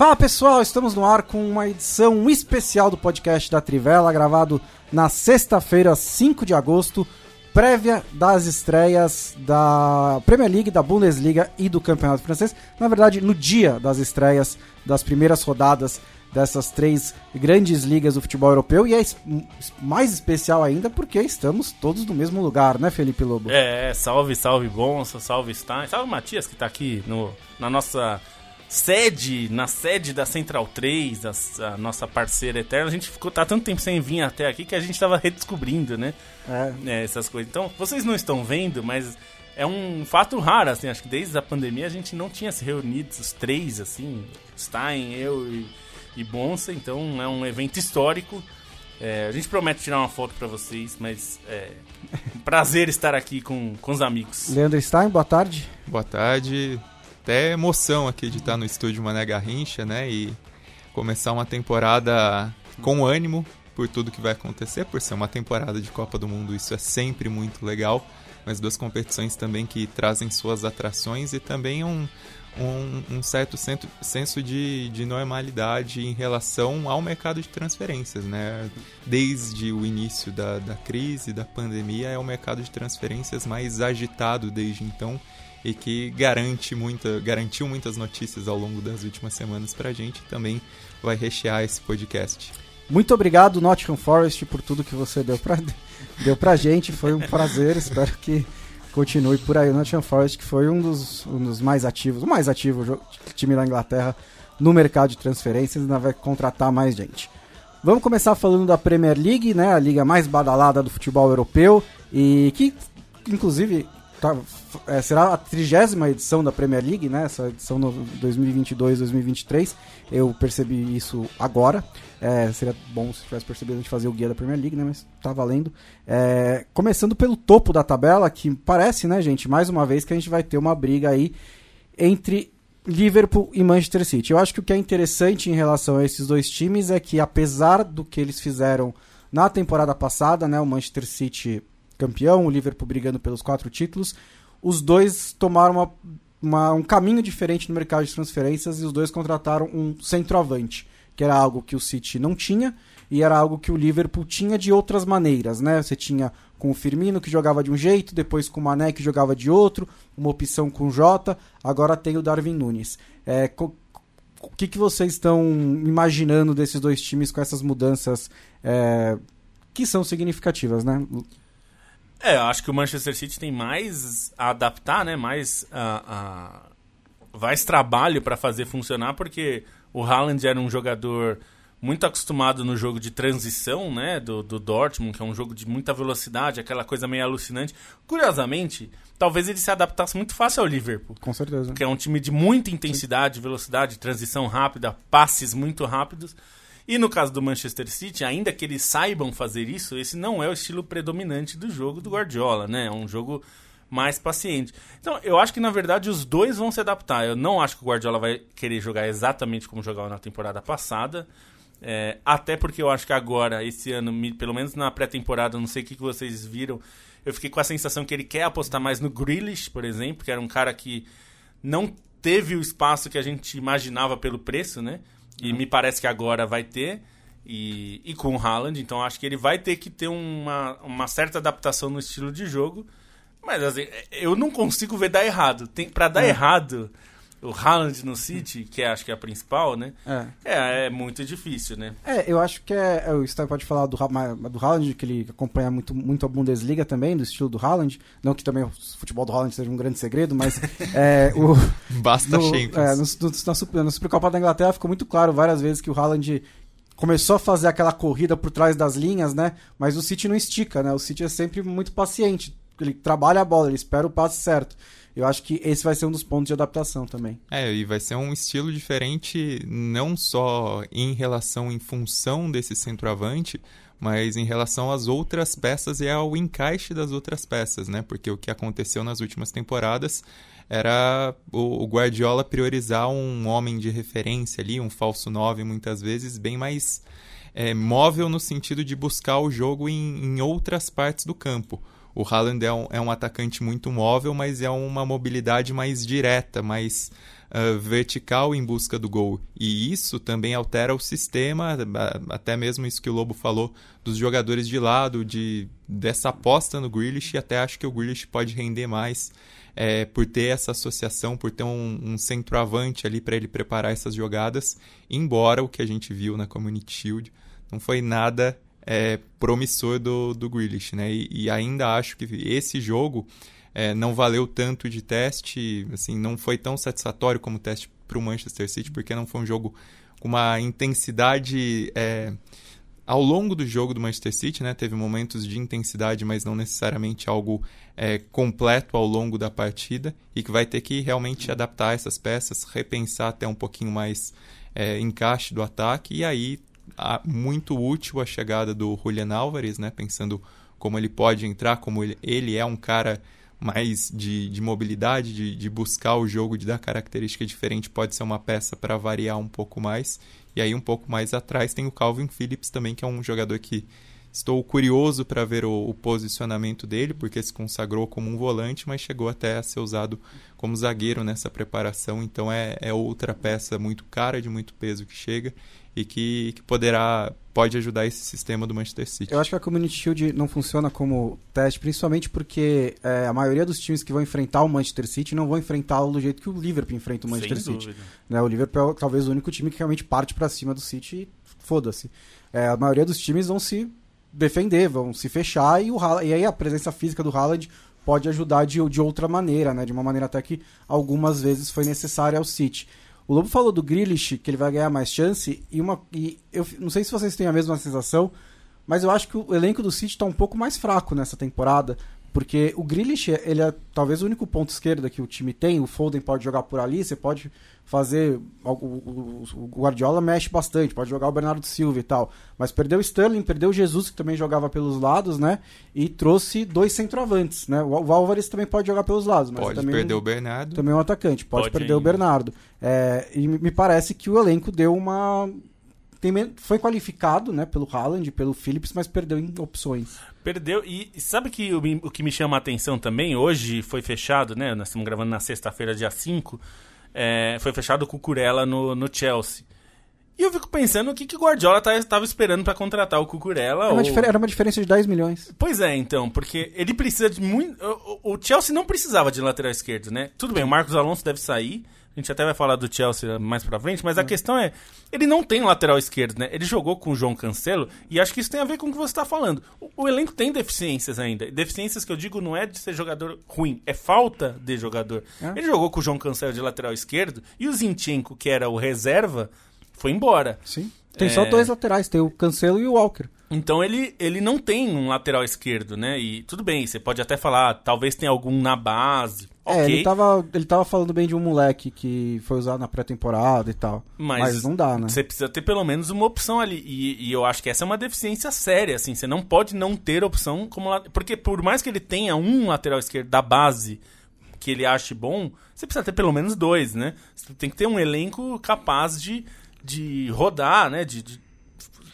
Fala pessoal, estamos no ar com uma edição especial do podcast da Trivela, gravado na sexta-feira, 5 de agosto, prévia das estreias da Premier League, da Bundesliga e do Campeonato Francês. Na verdade, no dia das estreias das primeiras rodadas dessas três grandes ligas do futebol europeu e é mais especial ainda porque estamos todos no mesmo lugar, né, Felipe Lobo? É, salve, salve Bonsa, salve Stein, salve Matias que está aqui no, na nossa sede, na sede da Central 3, a, a, nossa parceira eterna, a gente ficou tá tanto tempo sem vir até aqui que a gente estava redescobrindo, né? É. é. Essas coisas. Então, vocês não estão vendo, mas é um fato raro, assim, acho que desde a pandemia a gente não tinha se reunido os três, assim, Stein, eu e, e Bonsa, então é um evento histórico. É, a gente promete tirar uma foto para vocês, mas é um prazer estar aqui com, com os amigos. Leandro Stein, boa tarde. Boa tarde até emoção aqui de estar no estúdio Mané Garrincha, né? E começar uma temporada com ânimo por tudo que vai acontecer, por ser uma temporada de Copa do Mundo, isso é sempre muito legal. Mas duas competições também que trazem suas atrações e também um, um, um certo senso de, de normalidade em relação ao mercado de transferências, né? Desde o início da, da crise, da pandemia, é o mercado de transferências mais agitado desde então e que garante muita, garantiu muitas notícias ao longo das últimas semanas para a gente e também vai rechear esse podcast. Muito obrigado, Nottingham Forest, por tudo que você deu para deu pra gente. Foi um prazer, espero que continue por aí. O Nottingham Forest, que foi um dos, um dos mais ativos, o mais ativo time da Inglaterra no mercado de transferências, ainda vai contratar mais gente. Vamos começar falando da Premier League, né, a liga mais badalada do futebol europeu e que, inclusive, tá, é, será a trigésima edição da Premier League, né? Essa edição 2022-2023. Eu percebi isso agora. É, seria bom se tivesse percebido a gente fazer o guia da Premier League, né? Mas tá valendo. É, começando pelo topo da tabela, que parece, né, gente, mais uma vez que a gente vai ter uma briga aí entre Liverpool e Manchester City. Eu acho que o que é interessante em relação a esses dois times é que, apesar do que eles fizeram na temporada passada, né, o Manchester City campeão, o Liverpool brigando pelos quatro títulos. Os dois tomaram uma, uma, um caminho diferente no mercado de transferências e os dois contrataram um centroavante, que era algo que o City não tinha e era algo que o Liverpool tinha de outras maneiras, né? Você tinha com o Firmino que jogava de um jeito, depois com o Mané que jogava de outro, uma opção com o Jota, agora tem o Darwin Nunes. É, o que, que vocês estão imaginando desses dois times com essas mudanças é, que são significativas, né? É, eu acho que o Manchester City tem mais a adaptar, né? Mais, a, a mais trabalho para fazer funcionar, porque o Haaland era um jogador muito acostumado no jogo de transição, né, do, do Dortmund, que é um jogo de muita velocidade, aquela coisa meio alucinante. Curiosamente, talvez ele se adaptasse muito fácil ao Liverpool. Com certeza. Que é um time de muita intensidade, velocidade, transição rápida, passes muito rápidos. E no caso do Manchester City, ainda que eles saibam fazer isso, esse não é o estilo predominante do jogo do Guardiola, né? É um jogo mais paciente. Então, eu acho que na verdade os dois vão se adaptar. Eu não acho que o Guardiola vai querer jogar exatamente como jogava na temporada passada. É, até porque eu acho que agora, esse ano, pelo menos na pré-temporada, não sei o que, vocês viram, eu fiquei com a sensação que ele quer apostar mais no Grealish, por exemplo, que era um cara que não teve o espaço que a gente imaginava pelo preço, né? E me parece que agora vai ter. E, e com o Haaland, então acho que ele vai ter que ter uma, uma certa adaptação no estilo de jogo. Mas assim, eu não consigo ver dar errado. Tem, pra dar é. errado, o Haaland no City, que é, acho que é a principal, né? É. é. É, muito difícil, né? É, eu acho que é. é o Stan pode falar do, do Haaland, que ele acompanha muito, muito a Bundesliga também, do estilo do Haaland. Não que também o futebol do Haaland seja um grande segredo, mas. é, o, Basta no, Champions. É, no, no, na, na Supercopa da Inglaterra ficou muito claro várias vezes que o Haaland começou a fazer aquela corrida por trás das linhas, né? Mas o City não estica, né? O City é sempre muito paciente. Ele trabalha a bola, ele espera o passe certo. Eu acho que esse vai ser um dos pontos de adaptação também. É, e vai ser um estilo diferente não só em relação, em função desse centroavante, mas em relação às outras peças e ao encaixe das outras peças, né? Porque o que aconteceu nas últimas temporadas era o, Guardiola priorizar um homem de referência ali, um falso 9 muitas vezes, bem mais é, móvel no sentido de buscar o jogo em, em outras partes do campo. O Haaland é um, é um atacante muito móvel, mas é uma mobilidade mais direta, mais uh, vertical em busca do gol. E isso também altera o sistema, até mesmo isso que o Lobo falou dos jogadores de lado, de dessa aposta no Grealish, e até acho que o Grealish pode render mais é, por ter essa associação, por ter um, um centroavante ali para ele preparar essas jogadas, embora o que a gente viu na Community Shield não foi nada é, promissor do, do Grealish, né? E, e, ainda acho que esse jogo é, não valeu tanto de teste, assim, não foi tão satisfatório como teste para o Manchester City, porque não foi um jogo com uma intensidade é, ao longo do jogo do Manchester City, né? Teve momentos de intensidade, mas não necessariamente algo é, completo ao longo da partida e que vai ter que realmente adaptar essas peças, repensar até um pouquinho mais é, encaixe do ataque e aí muito útil a chegada do Julian Álvares, né? Pensando como ele pode entrar, como ele, ele é um cara mais de, de mobilidade, de, de buscar o jogo, de dar característica diferente, pode ser uma peça para variar um pouco mais. E aí um pouco mais atrás tem o Calvin Phillips também, que é um jogador que Estou curioso para ver o, o, posicionamento dele, porque se consagrou como um volante, mas chegou até a ser usado como zagueiro nessa preparação. Então é, é outra peça muito cara, de muito peso que chega e que, que poderá pode ajudar esse sistema do Manchester City. Eu acho que a Community Shield não funciona como teste, principalmente porque é, a maioria dos times que vão enfrentar o Manchester City não vão enfrentá-lo do jeito que o Liverpool enfrenta o Manchester Sem City. Né, o Liverpool é talvez o único time que realmente parte para cima do City e foda-se. É, a maioria dos times vão se defender, vão se fechar e, o Haaland, e aí a presença física do Haaland pode ajudar de, de outra maneira, né? De uma maneira até que algumas vezes foi necessária ao City. O Lobo falou do Grealish, que ele vai ganhar mais chance, e, uma, e eu não sei se vocês têm a mesma sensação, mas eu acho que o elenco do City está um pouco mais fraco nessa temporada, porque o Grealish, ele é talvez o único ponto esquerda que o time tem. O Foden pode jogar por ali, você pode fazer. O, o, o Guardiola mexe bastante, pode jogar o Bernardo Silva e tal. Mas perdeu o Sterling, perdeu o Jesus, que também jogava pelos lados, né? E trouxe dois centroavantes, né? O, o Álvares também pode jogar pelos lados. Mas pode também, perder o Bernardo. Também é um atacante, pode, pode perder ainda. o Bernardo. É, e me parece que o elenco deu uma tem, foi qualificado né, pelo Haaland, pelo Phillips, mas perdeu em opções. Perdeu, e sabe que o, o que me chama a atenção também, hoje foi fechado, né? Nós estamos gravando na sexta-feira, dia 5, é, foi fechado o Cucurella no, no Chelsea. E eu fico pensando o que, que o Guardiola estava tá, era para contratar o Cucurella. Era, ou... uma era uma diferença de 10 milhões. Pois é, então, porque ele precisa de muito. O, o Chelsea não precisava de lateral esquerdo, né? Tudo bem, o Marcos Alonso deve sair. A gente até vai falar do Chelsea mais pra frente, mas a é. questão é, ele não tem lateral esquerdo, né? Ele jogou com o João Cancelo e acho que isso tem a ver com o que você está falando. O, o, elenco tem deficiências ainda. Deficiências que eu digo não é de ser jogador ruim, é falta de jogador. É. Ele jogou com o João Cancelo de lateral esquerdo e o Zinchenko, que era o reserva, foi embora. Sim. Tem é... só dois laterais, tem o Cancelo e o Walker. Então ele, ele não tem um lateral esquerdo, né? E tudo bem, você pode até falar, talvez tenha algum na base. É, okay. ele, tava, ele tava falando bem de um moleque que foi usado na pré-temporada e tal. Mas, mas, não dá, né? Você precisa ter pelo menos uma opção ali. E, e, eu acho que essa é uma deficiência séria, assim. Você não pode não ter opção como. Porque por mais que ele tenha um lateral esquerdo da base que ele ache bom, você precisa ter pelo menos dois, né? Você tem que ter um elenco capaz de, de rodar, né? de, de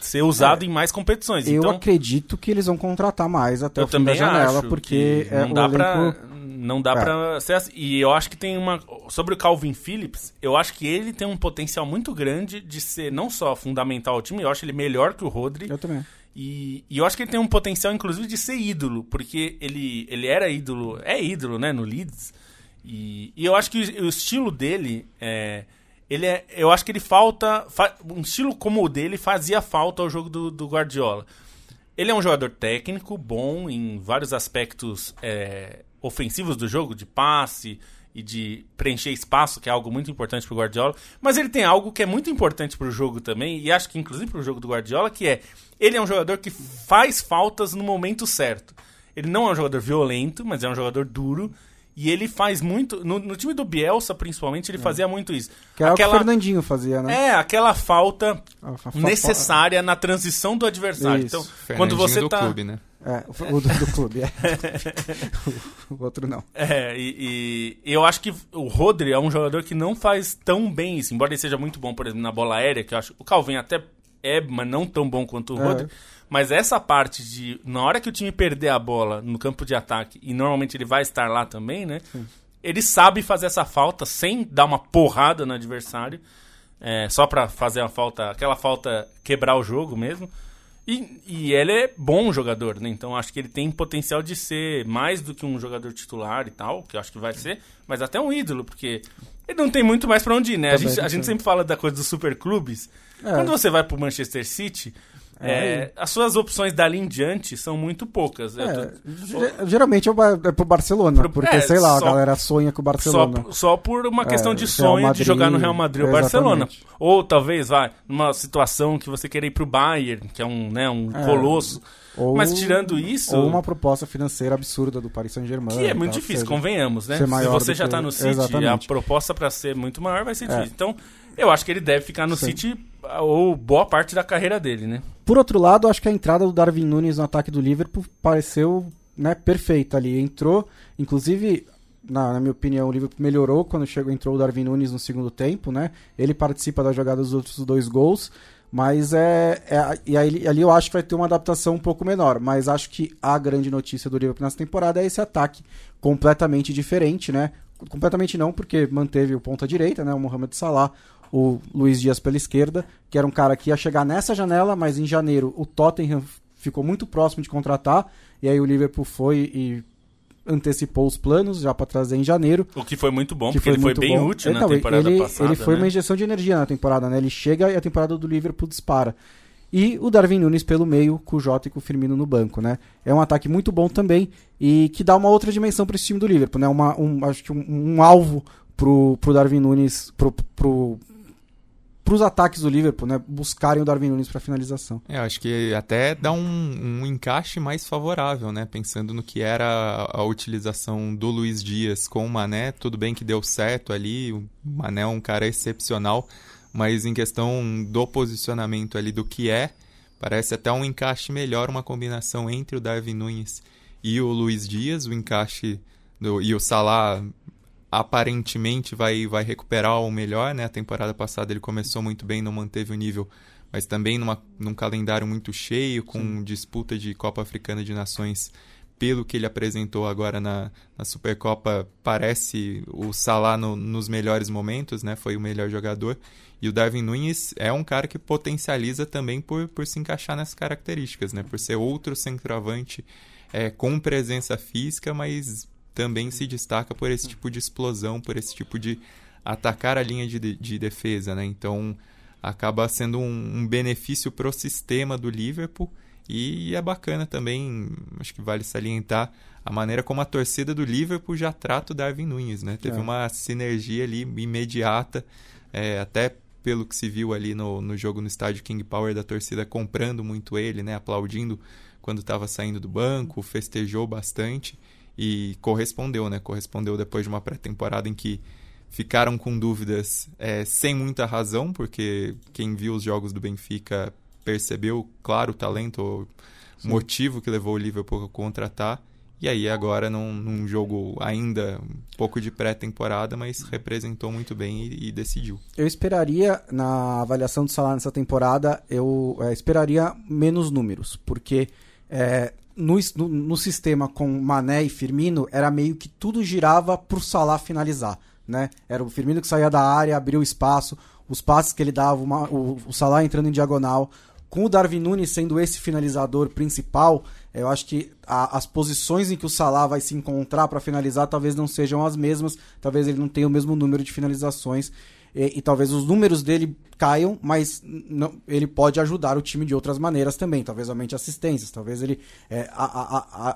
ser usado é, em mais competições. Eu então, acredito que eles vão contratar mais até o fim da janela, porque é, não, dá elenco... pra, não dá é. pra ser assim. E eu acho que tem uma... Sobre o Calvin Phillips, eu acho que ele tem um potencial muito grande de ser não só fundamental ao time, eu acho ele melhor que o Rodri. Eu também. E, e, eu acho que ele tem um potencial, inclusive, de ser ídolo, porque ele, ele era ídolo, é ídolo, né, no Leeds. E, e eu acho que o, o estilo dele é ele é, eu acho que ele falta. Fa, um estilo como o dele fazia falta ao jogo do, do Guardiola. Ele é um jogador técnico, bom em vários aspectos é, ofensivos do jogo, de passe e de preencher espaço, que é algo muito importante para o Guardiola. Mas ele tem algo que é muito importante para o jogo também, e acho que inclusive para o jogo do Guardiola, que é ele é um jogador que faz faltas no momento certo. Ele não é um jogador violento, mas é um jogador duro. E ele faz muito. No, no time do Bielsa, principalmente, ele é. fazia muito isso. Que é aquela, o que o Fernandinho fazia, né? É, aquela falta necessária na transição do adversário. Isso. Então, quando você do tá. Clube, né? É, o do, do clube, é. o outro não. É, e, e, eu acho que o Rodri é um jogador que não faz tão bem isso. Embora ele seja muito bom, por exemplo, na bola aérea, que eu acho. O Calvin até é, mas não tão bom quanto o é. Rodri. Mas essa parte de, na hora que o time perder a bola no campo de ataque, e normalmente ele vai estar lá também, né? Sim. Ele sabe fazer essa falta sem dar uma porrada no adversário, é, só para fazer a falta, aquela falta quebrar o jogo mesmo. E, e ele é bom jogador, né? Então acho que ele tem potencial de ser mais do que um jogador titular e tal, que eu acho que vai ser, mas até um ídolo, porque ele não tem muito mais para onde ir, né? a gente, a gente sempre fala da coisa dos superclubes. É. Quando você vai pro Manchester City, é, é, as suas opções dali em diante são muito poucas. É, tô... Geralmente é pro Barcelona, pro... porque, é, sei lá, só, a galera sonha com o Barcelona. Só, só por uma questão de sonho Madrid, de jogar no Real Madrid ou Barcelona. Ou talvez, vai, numa situação que você queira ir pro Bayern, que é um, né, um é. colosso. Ou, Mas tirando isso. Ou uma proposta financeira absurda do Paris Saint-Germain. Que é muito difícil, seja, convenhamos, né? Se você já está no City, Exatamente. a proposta para ser muito maior vai ser é. difícil. Então, eu acho que ele deve ficar no Sim. City ou boa parte da carreira dele, né? Por outro lado, acho que a entrada do Darwin Nunes no ataque do Liverpool pareceu né, perfeita ali. Entrou, inclusive, na, na, minha opinião, o Liverpool melhorou quando chegou, entrou o Darwin Nunes no segundo tempo, né? Ele participa da jogada dos outros dois gols. Mas é, é. E aí, ali eu acho que vai ter uma adaptação um pouco menor. Mas acho que a grande notícia do Liverpool nessa temporada é esse ataque completamente diferente, né? Completamente não, porque manteve o ponta direita, né? O Mohamed Salah, o Luiz Dias pela esquerda, que era um cara que ia chegar nessa janela, mas em janeiro o Tottenham ficou muito próximo de contratar, e aí o Liverpool foi e antecipou os planos já para trazer em janeiro. O que foi muito bom, porque ele foi bem bom. útil então, na temporada ele, passada. Ele foi né? uma injeção de energia na temporada, né? Ele chega e a temporada do Liverpool dispara. E o Darwin Nunes pelo meio, com o Jota e com o Firmino no banco, né? É um ataque muito bom também e que dá uma outra dimensão para esse time do Liverpool, né? Uma, um, acho que um, um alvo pro, pro Darwin Nunes, pro, pro, pros ataques do Liverpool, né? Buscarem o Darwin Nunes para finalização. É, acho que até dá um, um, encaixe mais favorável, né? Pensando no que era a, utilização do Luiz Dias com o Mané, tudo bem que deu certo ali, o Mané é um cara excepcional, mas em questão do posicionamento ali do que é, parece até um encaixe melhor, uma combinação entre o Darwin Nunes e o Luiz Dias, o encaixe do, e o Salah aparentemente vai, vai recuperar o melhor, né? A temporada passada ele começou muito bem, não manteve o nível, mas também numa, num calendário muito cheio, com Sim. disputa de Copa Africana de Nações. Pelo que ele apresentou agora na, na Supercopa, parece o Salah no, nos melhores momentos, né? Foi o melhor jogador. E o Darwin Nunes é um cara que potencializa também por, por se encaixar nessas características, né? Por ser outro centroavante é, com presença física, mas também se destaca por esse tipo de explosão, por esse tipo de atacar a linha de, de defesa, né? Então acaba sendo um, um benefício para o sistema do Liverpool e é bacana também, acho que vale salientar a maneira como a torcida do Liverpool já trata o Darwin Nunes, né? Teve é. uma sinergia ali imediata, é, até pelo que se viu ali no, no jogo no estádio King Power da torcida comprando muito ele, né? Aplaudindo quando estava saindo do banco, festejou bastante e correspondeu, né? Correspondeu depois de uma pré-temporada em que ficaram com dúvidas é, sem muita razão, porque quem viu os jogos do Benfica percebeu, claro, o talento, o Sim. motivo que levou o Liverpool a contratar. E aí agora num, num jogo ainda um pouco de pré-temporada, mas representou muito bem e, e, decidiu. Eu esperaria, na avaliação do salário nessa temporada, eu é, esperaria menos números, porque é, no, no, no, sistema com Mané e Firmino, era meio que tudo girava pro Salah finalizar, né? Era o Firmino que saía da área, abria o espaço, os passes que ele dava, uma, o, o Salah entrando em diagonal. Com o Darwin Nunes sendo esse finalizador principal, eu acho que a, as posições em que o Salah vai se encontrar para finalizar talvez não sejam as mesmas, talvez ele não tenha o mesmo número de finalizações. E, e talvez os números dele caiam, mas não, ele pode ajudar o time de outras maneiras também. Talvez aumente assistências, talvez ele é,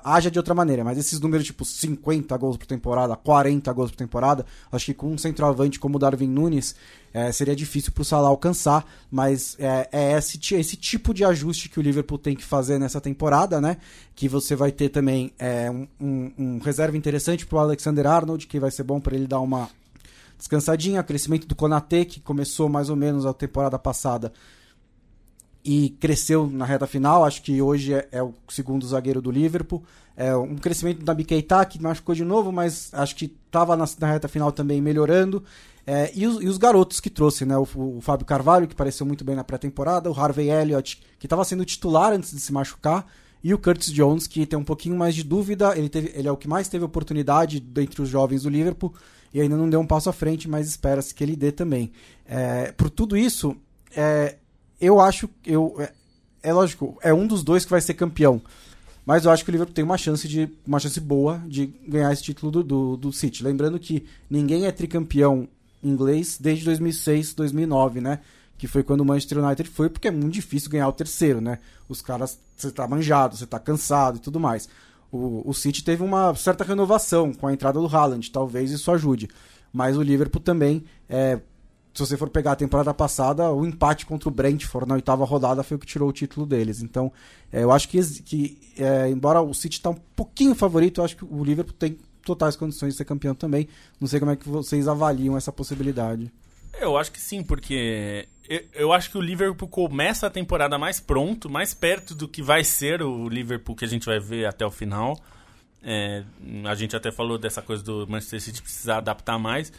haja de outra maneira. Mas esses números, tipo 50 gols por temporada, 40 gols por temporada, acho que com um centroavante como o Darwin Nunes, é, seria difícil para o Salah alcançar. Mas é, é esse, esse tipo de ajuste que o Liverpool tem que fazer nessa temporada, né? Que você vai ter também é, um, um, um reserva interessante para o Alexander Arnold, que vai ser bom para ele dar uma descansadinha, crescimento do Konate, que começou mais ou menos a temporada passada e cresceu na reta final, acho que hoje é, é o segundo zagueiro do Liverpool. É um crescimento da Keita, que machucou de novo, mas acho que estava na, na, reta final também melhorando. É, e, os, e, os, garotos que trouxe, né? O, o, Fábio Carvalho, que pareceu muito bem na pré-temporada, o Harvey Elliott, que estava sendo titular antes de se machucar, e o Curtis Jones, que tem um pouquinho mais de dúvida, ele, teve, ele é o que mais teve oportunidade dentre os jovens do Liverpool, e ainda não deu um passo à frente, mas espera-se que ele dê também. É, por tudo isso, é, eu acho. Eu, é, é, lógico, é um dos dois que vai ser campeão. Mas eu acho que o Liverpool tem uma chance de uma chance boa de ganhar esse título do, do, do City. Lembrando que ninguém é tricampeão inglês desde 2006, 2009, né? Que foi quando o Manchester United foi, porque é muito difícil ganhar o terceiro, né? Os caras, você tá manjado, você tá cansado e tudo mais o, o City teve uma certa renovação com a entrada do Haaland, talvez isso ajude. Mas o Liverpool também, é, se você for pegar a temporada passada, o empate contra o Brentford na oitava rodada foi o que tirou o título deles. Então, é, eu acho que, que é, embora o City está um pouquinho favorito, eu acho que o Liverpool tem totais condições de ser campeão também. Não sei como é que vocês avaliam essa possibilidade. Eu acho que sim, porque eu, eu, acho que o Liverpool começa a temporada mais pronto, mais perto do que vai ser o Liverpool que a gente vai ver até o final. É, a gente até falou dessa coisa do Manchester City precisar adaptar mais.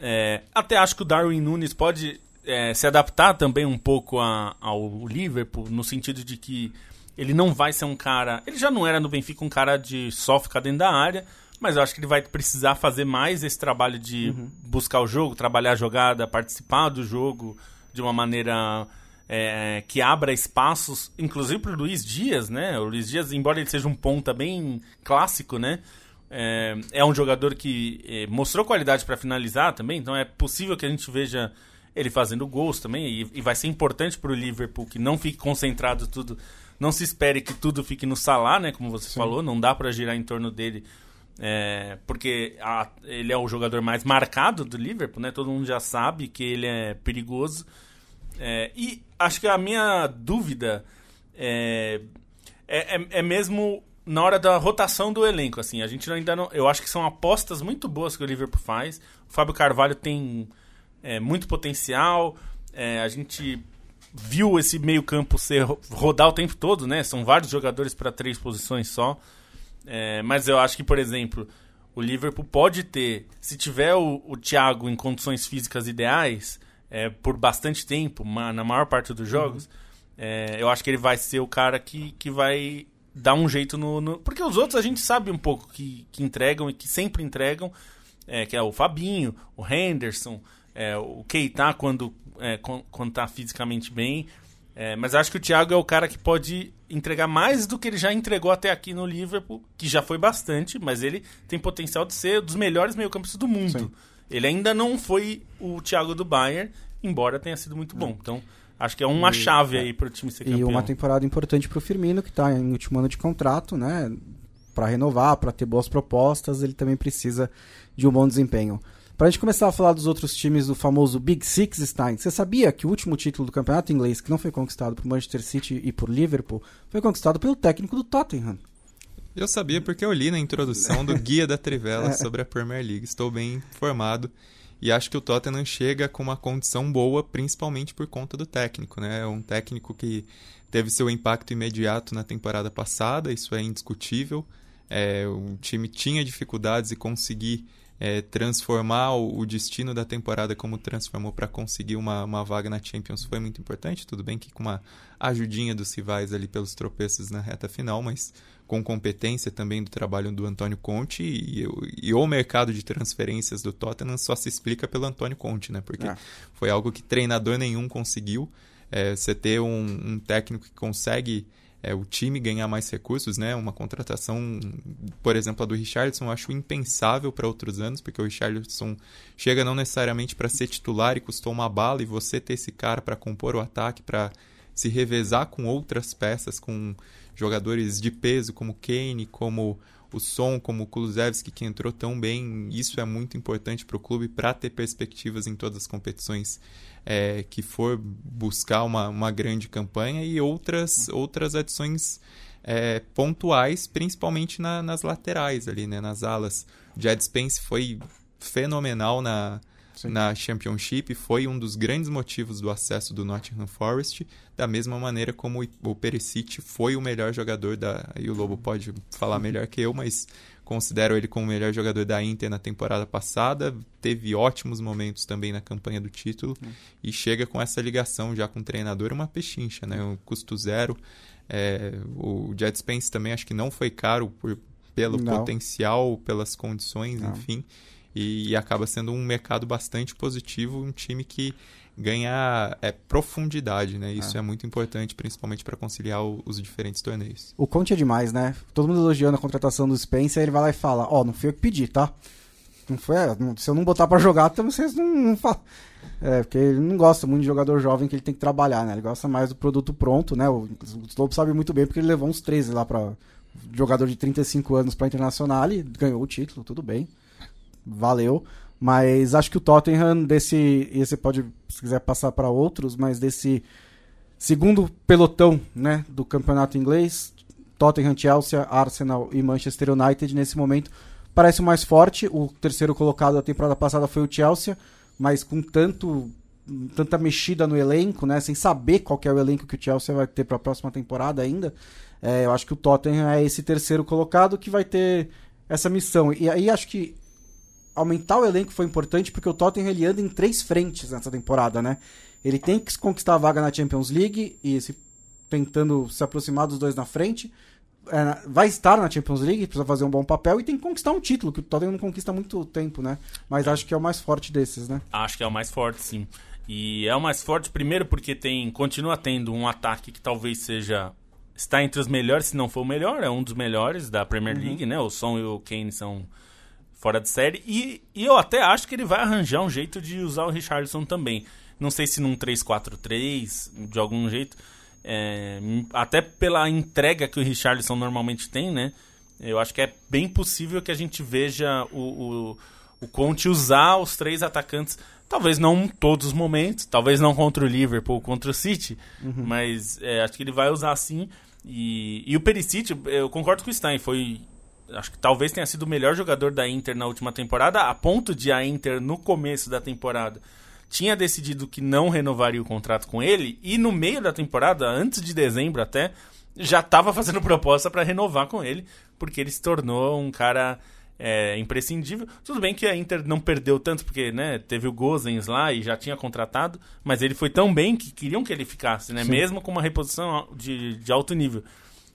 É, até acho que o Darwin Nunes pode é, se adaptar também um pouco a, ao Liverpool, no sentido de que ele não vai ser um cara. Ele já não era no Benfica um cara de só ficar dentro da área, mas eu acho que ele vai precisar fazer mais esse trabalho de uhum. buscar o jogo, trabalhar a jogada, participar do jogo de uma maneira é, que abra espaços, inclusive para o Luiz Dias, né? O Luiz Dias, embora ele seja um ponta bem clássico, né? É, é um jogador que é, mostrou qualidade para finalizar também, então é possível que a gente veja ele fazendo gols também, e, e vai ser importante para o Liverpool que não fique concentrado tudo, não se espere que tudo fique no Salah, né? Como você Sim. falou, não dá para girar em torno dele é, porque a, ele é o jogador mais marcado do Liverpool, né? Todo mundo já sabe que ele é perigoso. É, e acho que a minha dúvida é, é, é, é, mesmo na hora da rotação do elenco. Assim, a gente ainda não. Eu acho que são apostas muito boas que o Liverpool faz. O Fábio Carvalho tem é, muito potencial. A gente viu esse meio campo ser rodar o tempo todo, né? São vários jogadores para três posições só. É, mas eu acho que, por exemplo, o Liverpool pode ter, se tiver o, o Thiago em condições físicas ideais, é, por bastante tempo, na maior parte dos jogos, uhum. é, eu acho que ele vai ser o cara que, que vai dar um jeito no, no, Porque os outros a gente sabe um pouco que, que entregam e que sempre entregam, é, que é o Fabinho, o Henderson, é, o Keita quando, é, quando tá fisicamente bem. É, mas acho que o Thiago é o cara que pode entregar mais do que ele já entregou até aqui no Liverpool, que já foi bastante, mas ele tem potencial de ser dos melhores meio-campistas do mundo. Sim. Ele ainda não foi o Thiago do Bayern, embora tenha sido muito bom. Então, acho que é uma e, chave é. aí para o time ser campeão. E uma temporada importante para o Firmino, que está em último ano de contrato, né? Para renovar, para ter boas propostas, ele também precisa de um bom desempenho. Para a gente começar a falar dos outros times do famoso Big Six, Stein, você sabia que o último título do campeonato inglês, que não foi conquistado por Manchester City e por Liverpool, foi conquistado pelo técnico do Tottenham? Eu sabia porque eu li na introdução do Guia da Trivela é. sobre a Premier League. Estou bem informado e acho que o Tottenham chega com uma condição boa, principalmente por conta do técnico, né? É um técnico que teve seu impacto imediato na temporada passada, isso é indiscutível. É, o time tinha dificuldades e conseguir é, transformar o, destino da temporada como transformou para conseguir uma, uma vaga na Champions foi muito importante. Tudo bem que com uma ajudinha dos rivais ali pelos tropeços na reta final, mas com competência também do trabalho do Antônio Conte e, e, o mercado de transferências do Tottenham só se explica pelo Antônio Conte, né? Porque é. foi algo que treinador nenhum conseguiu. É, você ter um, um técnico que consegue é, o time ganhar mais recursos, né? Uma contratação, por exemplo, a do Richardson, eu acho impensável para outros anos, porque o Richardson chega não necessariamente para ser titular e custou uma bala, e você ter esse cara para compor o ataque, para se revezar com outras peças, com jogadores de peso como Kane, como o Som, como o Kulusevski, que entrou tão bem, isso é muito importante para o clube para ter perspectivas em todas as competições é, que for buscar uma, uma grande campanha e outras, outras adições é, pontuais, principalmente na, nas laterais ali, né, nas alas. O Jed Spence foi fenomenal na, na Championship, foi um dos grandes motivos do acesso do Nottingham Forest, da mesma maneira como o Perisic foi o melhor jogador da... E o Lobo pode falar melhor que eu, mas considero ele como o melhor jogador da Inter na temporada passada, teve ótimos momentos também na campanha do título e chega com essa ligação já com o treinador, uma pechincha, né? Um custo zero. É, o Jet Spence também acho que não foi caro por, pelo não. potencial, pelas condições, não. enfim. E, e, acaba sendo um mercado bastante positivo, um time que ganha é, profundidade, né? Isso é, é muito importante, principalmente para conciliar o, os diferentes torneios. O Conte é demais, né? Todo mundo elogiando a contratação do Spencer, ele vai lá e fala: Ó, oh, não fui eu que pedi, tá? Não foi, é, se eu não botar para jogar, então vocês não, não falam. É, porque ele não gosta muito de jogador jovem que ele tem que trabalhar, né? Ele gosta mais do produto pronto, né? O, o sabe muito bem porque ele levou uns 13 lá para jogador de 35 anos para internacional e ganhou o título, tudo bem. Valeu. Mas acho que o Tottenham, desse. E você pode, se quiser passar para outros, mas desse segundo pelotão né, do campeonato inglês, Tottenham, Chelsea, Arsenal e Manchester United, nesse momento, parece o mais forte. O terceiro colocado da temporada passada foi o Chelsea, mas com tanto tanta mexida no elenco, né, sem saber qual é o elenco que o Chelsea vai ter para a próxima temporada ainda, é, eu acho que o Tottenham é esse terceiro colocado que vai ter essa missão. E aí acho que aumentar o elenco foi importante porque o Tottenham ele anda em três frentes nessa temporada, né? Ele tem que conquistar a vaga na Champions League e se, tentando se aproximar dos dois na frente. É, vai estar na Champions League, precisa fazer um bom papel e tem que conquistar um título, que o Tottenham não conquista há muito tempo, né? Mas acho que é o mais forte desses, né? Acho que é o mais forte, sim. E é o mais forte, primeiro, porque tem continua tendo um ataque que talvez seja. Está entre os melhores, se não for o melhor, é um dos melhores da Premier uhum. League, uhum. né? O Son e o Kane são fora de série. E, e eu até acho que ele vai arranjar um jeito de usar o Richardson também. Não sei se num 3-4-3, de algum jeito. É, até pela entrega que o Richardson normalmente tem, né? Eu acho que é bem possível que a gente veja o, o, o Conte usar os três atacantes. Talvez não em todos os momentos, talvez não contra o Liverpool, contra o City, uhum. mas é, acho que ele vai usar sim. E, e o Perisic, eu concordo com o Stein, foi acho que talvez tenha sido o melhor jogador da Inter na última temporada, a ponto de a Inter, no começo da temporada, tinha decidido que não renovaria o contrato com ele, e no meio da temporada, antes de dezembro até, já estava fazendo proposta para renovar com ele, porque ele se tornou um cara é, imprescindível. Tudo bem que a Inter não perdeu tanto, porque né, teve o Gozens lá e já tinha contratado, mas ele foi tão bem que queriam que ele ficasse, né, mesmo com uma reposição de, de alto nível.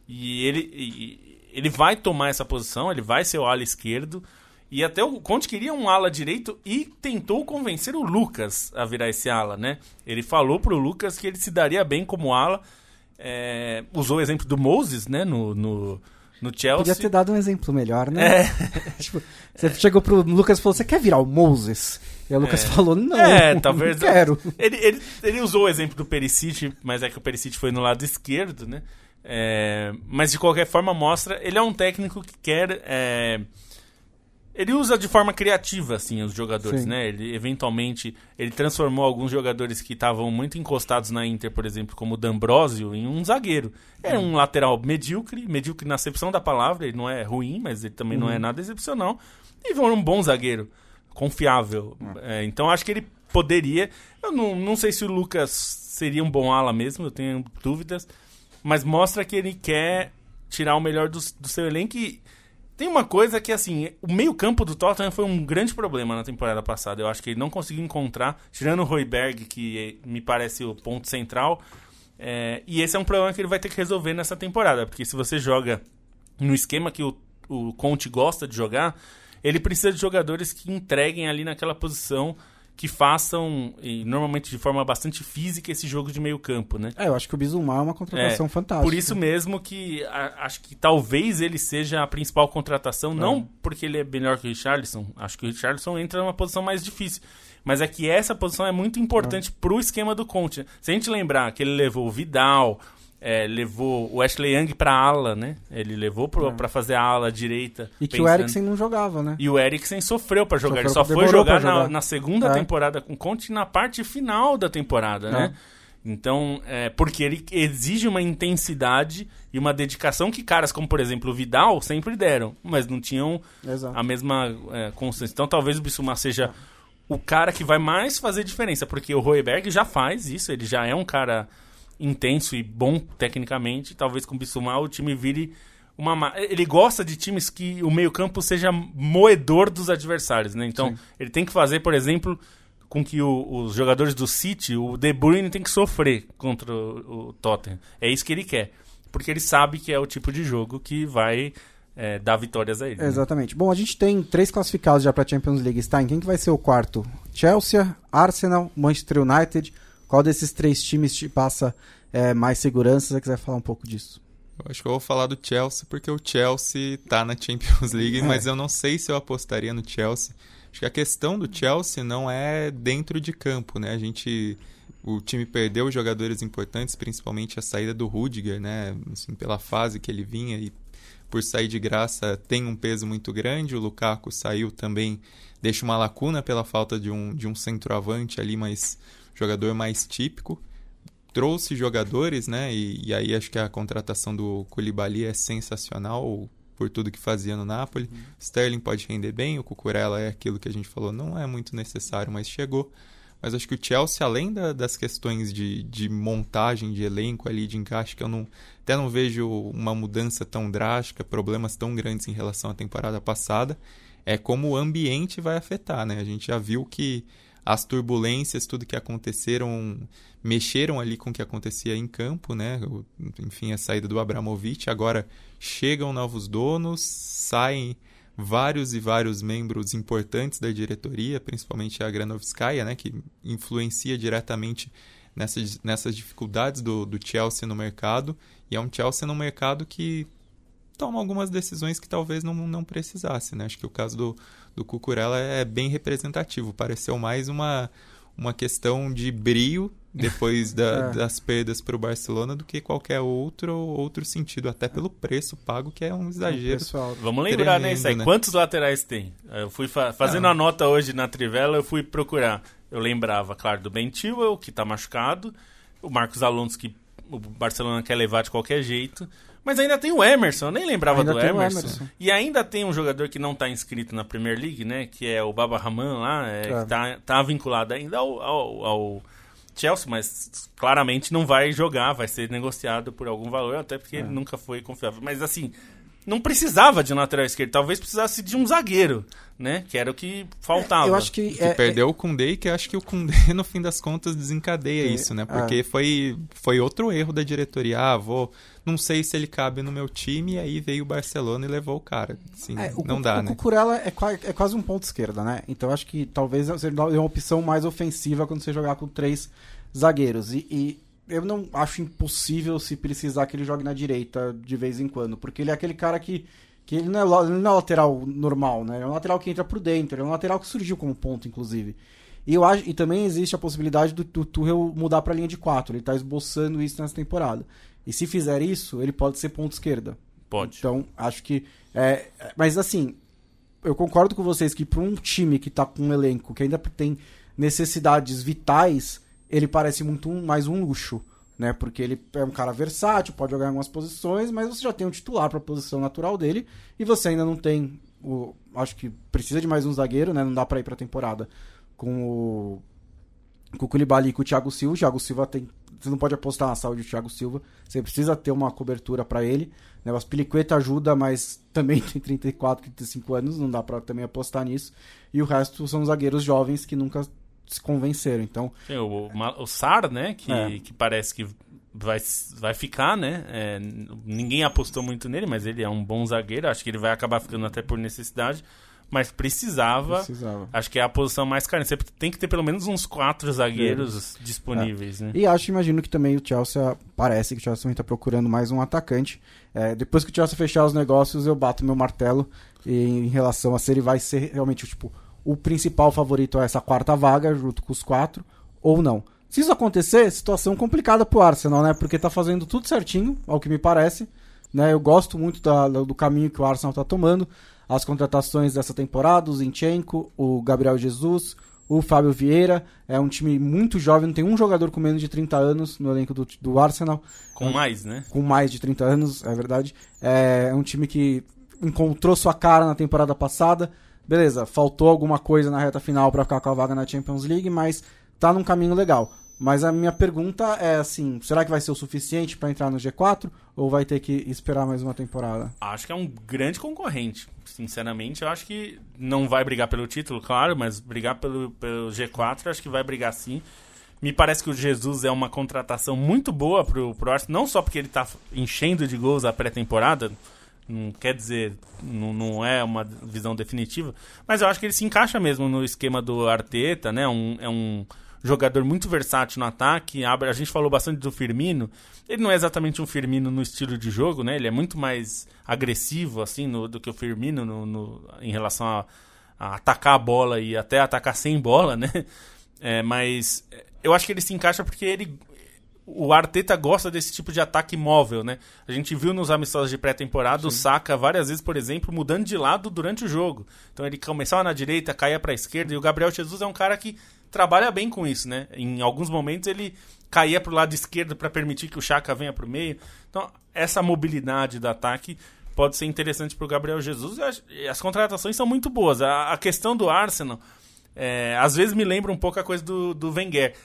E ele. E, ele vai tomar essa posição, ele vai ser o ala esquerdo. E até o Conte queria um ala direito e tentou convencer o Lucas a virar esse ala, né? Ele falou pro Lucas que ele se daria bem como ala. É, usou o exemplo do Moses, né? No, no, no Chelsea. Podia ter dado um exemplo melhor, né? É. tipo, você chegou pro Lucas e falou: Você quer virar o Moses? E o Lucas é. falou: Não, é, talvez não quero. Ele, ele, ele usou o exemplo do Perisic, mas é que o Perisic foi no lado esquerdo, né? É, mas de qualquer forma mostra, ele é um técnico que quer é, ele usa de forma criativa assim os jogadores, Sim. né? Ele eventualmente ele transformou alguns jogadores que estavam muito encostados na Inter, por exemplo, como o D'Ambrosio, em um zagueiro. É um lateral medíocre, medíocre na acepção da palavra, ele não é ruim, mas ele também uhum. não é uhum. nada excepcional. E um bom zagueiro, confiável. Uhum. É, então acho que ele poderia. Eu não, não sei se o Lucas seria um bom ala mesmo, eu tenho dúvidas mas mostra que ele quer tirar o melhor do, do seu elenco e tem uma coisa que, assim, o meio-campo do Tottenham foi um grande problema na temporada passada. Eu acho que ele não conseguiu encontrar, tirando o Royberg, que me parece o ponto central. É, e esse é um problema que ele vai ter que resolver nessa temporada, porque se você joga no esquema que o, o Conte gosta de jogar, ele precisa de jogadores que entreguem ali naquela posição que façam, normalmente de forma bastante física, esse jogo de meio campo, né? É, eu acho que o Bizumar é uma contratação É, fantástica. Por isso mesmo que a- acho que talvez ele seja a principal contratação, não porque ele é melhor que o Richarlison, acho que o Richarlison entra numa posição mais difícil, mas é que essa posição é muito importante pro esquema do Conte. Se a gente lembrar que ele levou o Vidal, é, levou o Ashley Young pra ala, né? Ele levou pro, pra fazer a ala direita. E que o pensando- Eriksen não jogava, né? e o Eriksen sofreu pra jogar. Sofreu, ele só foi jogar, pra Na, jogar. na segunda É. temporada com o Conte na parte final da temporada, né? Então, é, porque ele exige uma intensidade e uma dedicação que caras como, por exemplo, o Vidal sempre deram, mas não tinham Exato. a mesma é, constância. Então, talvez o Bissouma seja o cara que vai mais fazer diferença, porque o Roeberg já faz isso, ele já é um cara intenso e bom tecnicamente. Talvez com o Bissouma o time vire uma. ma- Ele gosta de times que o meio-campo seja moedor dos adversários, né? Então, ele tem que fazer, por exemplo, com que o- os jogadores do City, o De Bruyne tem que sofrer contra o, o Tottenham. É isso que ele quer. Porque ele sabe que é o tipo de jogo que vai é, dar vitórias a ele. né? Exatamente. Bom, a gente tem três classificados já para Champions League. Stein, quem que vai ser o quarto? Chelsea, Arsenal, Manchester United. Qual desses três times te passa é, mais segurança? Se você quiser falar um pouco disso. Eu acho que eu vou falar do Chelsea porque o Chelsea tá na Champions League, É. mas eu não sei se eu apostaria no Chelsea. Acho que a questão do Chelsea não é dentro de campo, né? A gente o time perdeu jogadores importantes, principalmente a saída do Rudiger, né? Assim, pela fase que ele vinha e por sair de graça tem um peso muito grande. O Lukaku saiu também, deixa uma lacuna pela falta de um, de um centroavante ali, mas jogador mais típico trouxe jogadores, né? E, e aí acho que a contratação do Koulibaly é sensacional por tudo que fazia no Napoli. Sterling pode render bem, o Cucurella é aquilo que a gente falou, não é muito necessário, mas chegou. Mas acho que o Chelsea, além da- das questões de, de montagem de elenco ali, de encaixe, que eu não, até não vejo uma mudança tão drástica, problemas tão grandes em relação à temporada passada, é como o ambiente vai afetar, né? A gente já viu que as turbulências, tudo que aconteceram, mexeram ali com o que acontecia em campo, né? Enfim, a saída do Abramovich. Agora chegam novos donos, saem vários e vários membros importantes da diretoria, principalmente a Granovskaya, né? Que influencia diretamente nessas, nessas dificuldades do, do Chelsea no mercado. E é um Chelsea no mercado que toma algumas decisões que talvez não, não precisasse, né? Acho que o caso do, do Cucurella é bem representativo. Pareceu mais uma, uma questão de brio depois da- É. das perdas para o Barcelona do que qualquer outro outro sentido, até pelo preço pago, que é um exagero. Pessoal, Vamos lembrar, né, Tremendo, isso aí. né? Quantos laterais tem? Eu fui fa- fazendo Não. a nota hoje na Trivela, eu fui procurar. Eu lembrava, claro, do Ben Chilwell, que tá machucado, o Marcos Alonso, que o Barcelona quer levar de qualquer jeito, mas ainda tem o Emerson, eu nem lembrava Ainda do tem o Emerson. Emerson. E ainda tem um jogador que não tá inscrito na Premier League, né, que é o Baba Rahman lá, é, É. que tá, tá vinculado ainda ao- ao- ao Chelsea, mas claramente não vai jogar, vai ser negociado por algum valor, até porque É. ele nunca foi confiável. Mas assim, não precisava de um lateral esquerdo, talvez precisasse de um zagueiro, né? Que era o que faltava. eu acho que, Que é, perdeu o Koundé e que eu acho que o Koundé, no fim das contas, desencadeia isso, né? é. Porque foi, foi outro erro da diretoria. Ah, vou... Não sei se ele cabe no meu time, e aí veio o Barcelona e levou o cara. Assim, É, o, não dá, o né? Cucurella é, é quase um ponto esquerda, né? Então acho que talvez seja uma opção mais ofensiva quando você jogar com três zagueiros. E, e eu não acho impossível se precisar que ele jogue na direita de vez em quando, porque ele é aquele cara que, que ele, não é, ele não é lateral normal, né? Ele é um lateral que entra por dentro, ele é um lateral que surgiu como ponto, inclusive. E, eu acho, e também existe a possibilidade do, do Tuchel mudar para linha de quatro. Ele está esboçando isso nessa temporada. E se fizer isso, ele pode ser ponto esquerda. Pode. Então, acho que. É, mas assim, eu concordo com vocês que para um time que tá com um elenco que ainda tem necessidades vitais, ele parece muito um- mais um luxo. Né? Porque ele é um cara versátil, pode jogar em algumas posições, mas você já tem um titular para a posição natural dele e você ainda não tem o. Acho que precisa de mais um zagueiro, né? Não dá para ir para a temporada com o com o Koulibaly e com o Thiago Silva. O Thiago Silva tem. Você não pode apostar na saúde do Thiago Silva. Você precisa ter uma cobertura para ele. Né? O Aspilicueta ajuda, mas também tem 34, 35 anos. Não dá para também apostar nisso. E o resto são zagueiros jovens que nunca se convenceram. Então, Tem o, Ma- o Sar, né? Que, É. que parece que vai, vai ficar, né? É, ninguém apostou muito nele, mas ele é um bom zagueiro. Acho que ele vai acabar ficando até por necessidade. Mas precisava, Precisava. Acho que é a posição mais carente. Você tem que ter pelo menos uns quatro zagueiros disponíveis, né? E acho, imagino que também o Chelsea, parece que o Chelsea também está procurando mais um atacante. É, depois que o Chelsea fechar os negócios, eu bato meu martelo em relação a se ele vai ser realmente tipo, o principal favorito a essa quarta vaga, junto com os quatro, ou não. Se isso acontecer, situação complicada pro Arsenal, né? Porque tá fazendo tudo certinho, ao que me parece. Né? Eu gosto muito da- do caminho que o Arsenal tá tomando. As contratações dessa temporada, o Zinchenko, o Gabriel Jesus, o Fábio Vieira. É um time muito jovem, não tem um jogador com menos de 30 anos no elenco do, do Arsenal Com mais, né? com mais de 30 anos, é verdade. É um time que encontrou sua cara na temporada passada. Beleza, faltou alguma coisa na reta final para ficar com a vaga na Champions League, mas tá num caminho legal. Mas a minha pergunta é assim, será que vai ser o suficiente para entrar no G4 ou vai ter que esperar mais uma temporada? Acho que é um grande concorrente. Sinceramente, eu acho que não vai brigar pelo título, claro, mas brigar pelo, pelo G4, acho que vai brigar sim. Me parece que o Jesus é uma contratação muito boa pro, pro Arsenal, não só porque ele tá enchendo de gols a pré-temporada, não quer dizer, não, não é uma visão definitiva, mas eu acho que ele se encaixa mesmo no esquema do Arteta, né? Um, é um jogador muito versátil no ataque. abre- A gente falou bastante do Firmino. Ele não é exatamente um Firmino no estilo de jogo, né? Ele é muito mais agressivo assim no- do que o Firmino no, no- em relação a, a atacar a bola e até atacar sem bola, né? É, mas eu acho que ele se encaixa porque ele o Arteta gosta desse tipo de ataque móvel, né? A gente viu nos amistosos de pré-temporada o Saka várias vezes, por exemplo, mudando de lado durante o jogo. Então ele começava na direita, caía para a esquerda, e o Gabriel Jesus é um cara que trabalha bem com isso, né? Em alguns momentos ele caía para o lado esquerdo para permitir que o Chaka venha para o meio. Então, essa mobilidade do ataque pode ser interessante para o Gabriel Jesus. As, as contratações são muito boas. A, a questão do Arsenal, é, às vezes me lembra um pouco a coisa do, do Wenger.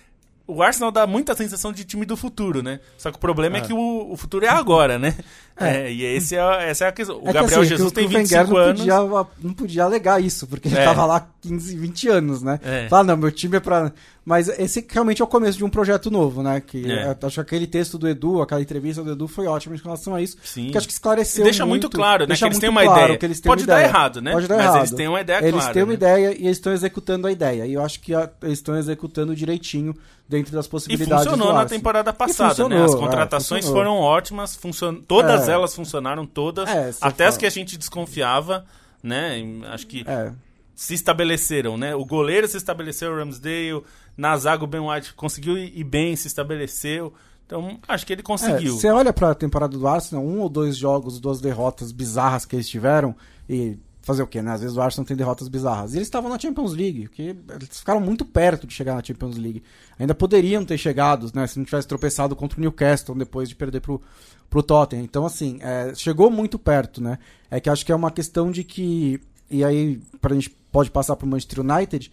O Arsenal dá muita sensação de time do futuro, né? Só que o problema é, que o, o futuro é agora, né? É, e esse é, essa é a questão. O É que, Gabriel assim, Jesus que tem o Wenger 25 não anos. Podia, não podia alegar isso, porque ele É. tava lá 15, 20 anos, né? É. Fala, não, meu time é pra. Mas esse realmente é o começo de um projeto novo, né? Que É. acho que aquele texto do Edu, aquela entrevista do Edu foi ótima em relação a isso. Sim. Porque acho que esclareceu. E deixa muito claro, né, deixa que eles muito têm uma claro ideia. que eles têm Pode uma dar ideia. errado, né? Pode dar Mas errado. eles têm uma ideia Eles clara, têm uma né? ideia e eles estão executando a ideia. E eu acho que a- eles estão executando direitinho dentro das E possibilidades funcionou do na temporada E passada, funcionou, né? As é, contratações funcionou. foram ótimas, funcion... todas É. elas funcionaram, todas. É, até as fala. que a gente desconfiava, né? E Acho que É. se estabeleceram, né? O goleiro se estabeleceu, o Ramsdale, na zaga o Ben White conseguiu ir bem, se estabeleceu. Então, acho que ele conseguiu. É, Você olha pra temporada do Arsenal, um ou dois jogos, duas derrotas bizarras que eles tiveram, e fazer o quê, né? Às vezes o Arsenal tem derrotas bizarras. E eles estavam na Champions League, que eles ficaram muito perto de chegar na Champions League. Ainda poderiam ter chegado, né? Se não tivesse tropeçado contra o Newcastle depois de perder pro, pro Tottenham. Então, assim, é, chegou muito perto, né? É que acho que é uma questão de que. E aí, pra gente pode passar pro Manchester United,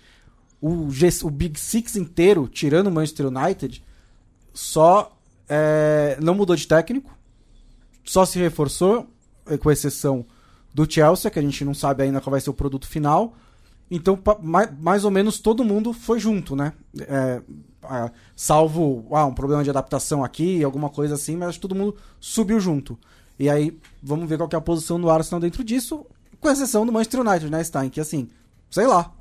o, G, o Big Six inteiro, tirando o Manchester United, só é, não mudou de técnico, só se reforçou, eh, com exceção do Chelsea, que a gente não sabe ainda qual vai ser o produto final. Então, mais, ou menos todo mundo foi junto, né? É, ah, salvo ah, um problema de adaptação aqui, alguma coisa assim, mas todo mundo subiu junto. E aí, vamos ver qual é a posição do Arsenal dentro disso, com exceção do Manchester United, né, Stein? Que assim, sei lá.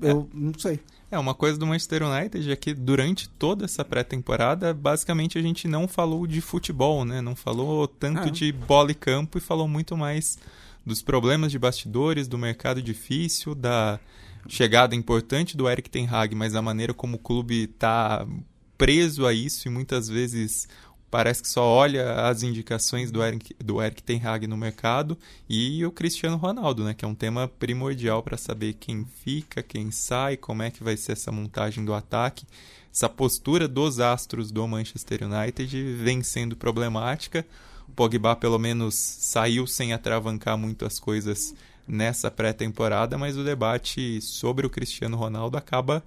Eu não sei. É, uma coisa do Manchester United é que durante toda essa pré-temporada, basicamente a gente não falou de futebol, né? Não falou tanto É. de bola e campo e falou muito mais dos problemas de bastidores, do mercado difícil, da chegada importante do Eric Ten Hag, mas a maneira como o clube está preso a isso e muitas vezes parece que só olha as indicações do Eric, do Eric Ten Hag no mercado e o Cristiano Ronaldo, né, que é um tema primordial para saber quem fica, quem sai, como é que vai ser essa montagem do ataque. Essa postura dos astros do Manchester United vem sendo problemática. O Pogba pelo menos saiu sem atravancar muito as coisas nessa pré-temporada, mas o debate sobre o Cristiano Ronaldo acaba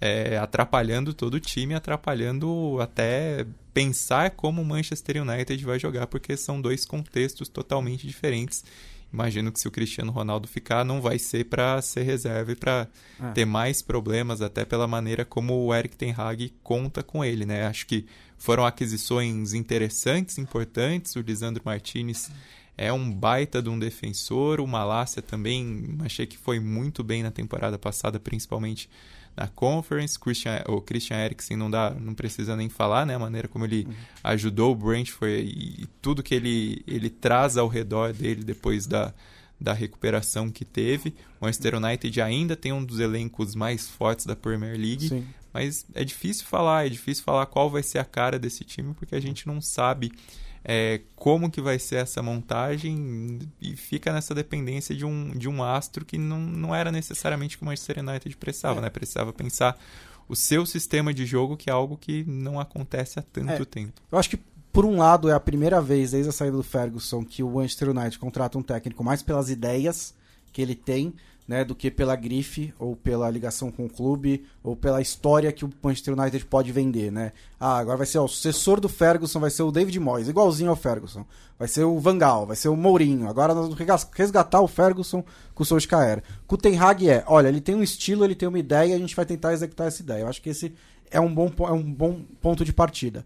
é, atrapalhando todo o time, atrapalhando até pensar como o Manchester United vai jogar, porque são dois contextos totalmente diferentes. Imagino que se o Cristiano Ronaldo ficar, não vai ser para ser reserva e para É. ter mais problemas, até pela maneira como o Eric Ten Hag conta com ele, né? Acho que foram aquisições interessantes, importantes. O Lisandro Martinez é um baita de um defensor. O Malásia também achei que foi muito bem na temporada passada, principalmente na Conference. Christian, o Christian Eriksen não dá, não precisa nem falar, né? A maneira como ele ajudou o Brentford e, e tudo que ele, ele traz ao redor dele depois da, da recuperação que teve. O Manchester United ainda tem um dos elencos mais fortes da Premier League, Sim. mas é difícil falar, é difícil falar qual vai ser a cara desse time porque a gente não sabe é, como que vai ser essa montagem e fica nessa dependência de um, de um astro que não, não era necessariamente o que o Manchester United precisava, é. né? Precisava pensar o seu sistema de jogo, que é algo que não acontece há tanto é. tempo. Eu acho que, por um lado, é a primeira vez desde a saída do Ferguson que o Manchester United contrata um técnico mais pelas ideias que ele tem né, do que pela grife ou pela ligação com o clube ou pela história que o Manchester United pode vender, né? Ah, agora vai ser ó, o sucessor do Ferguson, vai ser o David Moyes, igualzinho ao Ferguson. Vai ser o Van Gaal, vai ser o Mourinho. Agora nós vamos resgatar o Ferguson com o Solskjaer. Com o Ten Hag é, olha, ele tem um estilo, ele tem uma ideia, a gente vai tentar executar essa ideia. Eu acho que esse é um bom, é um bom ponto de partida.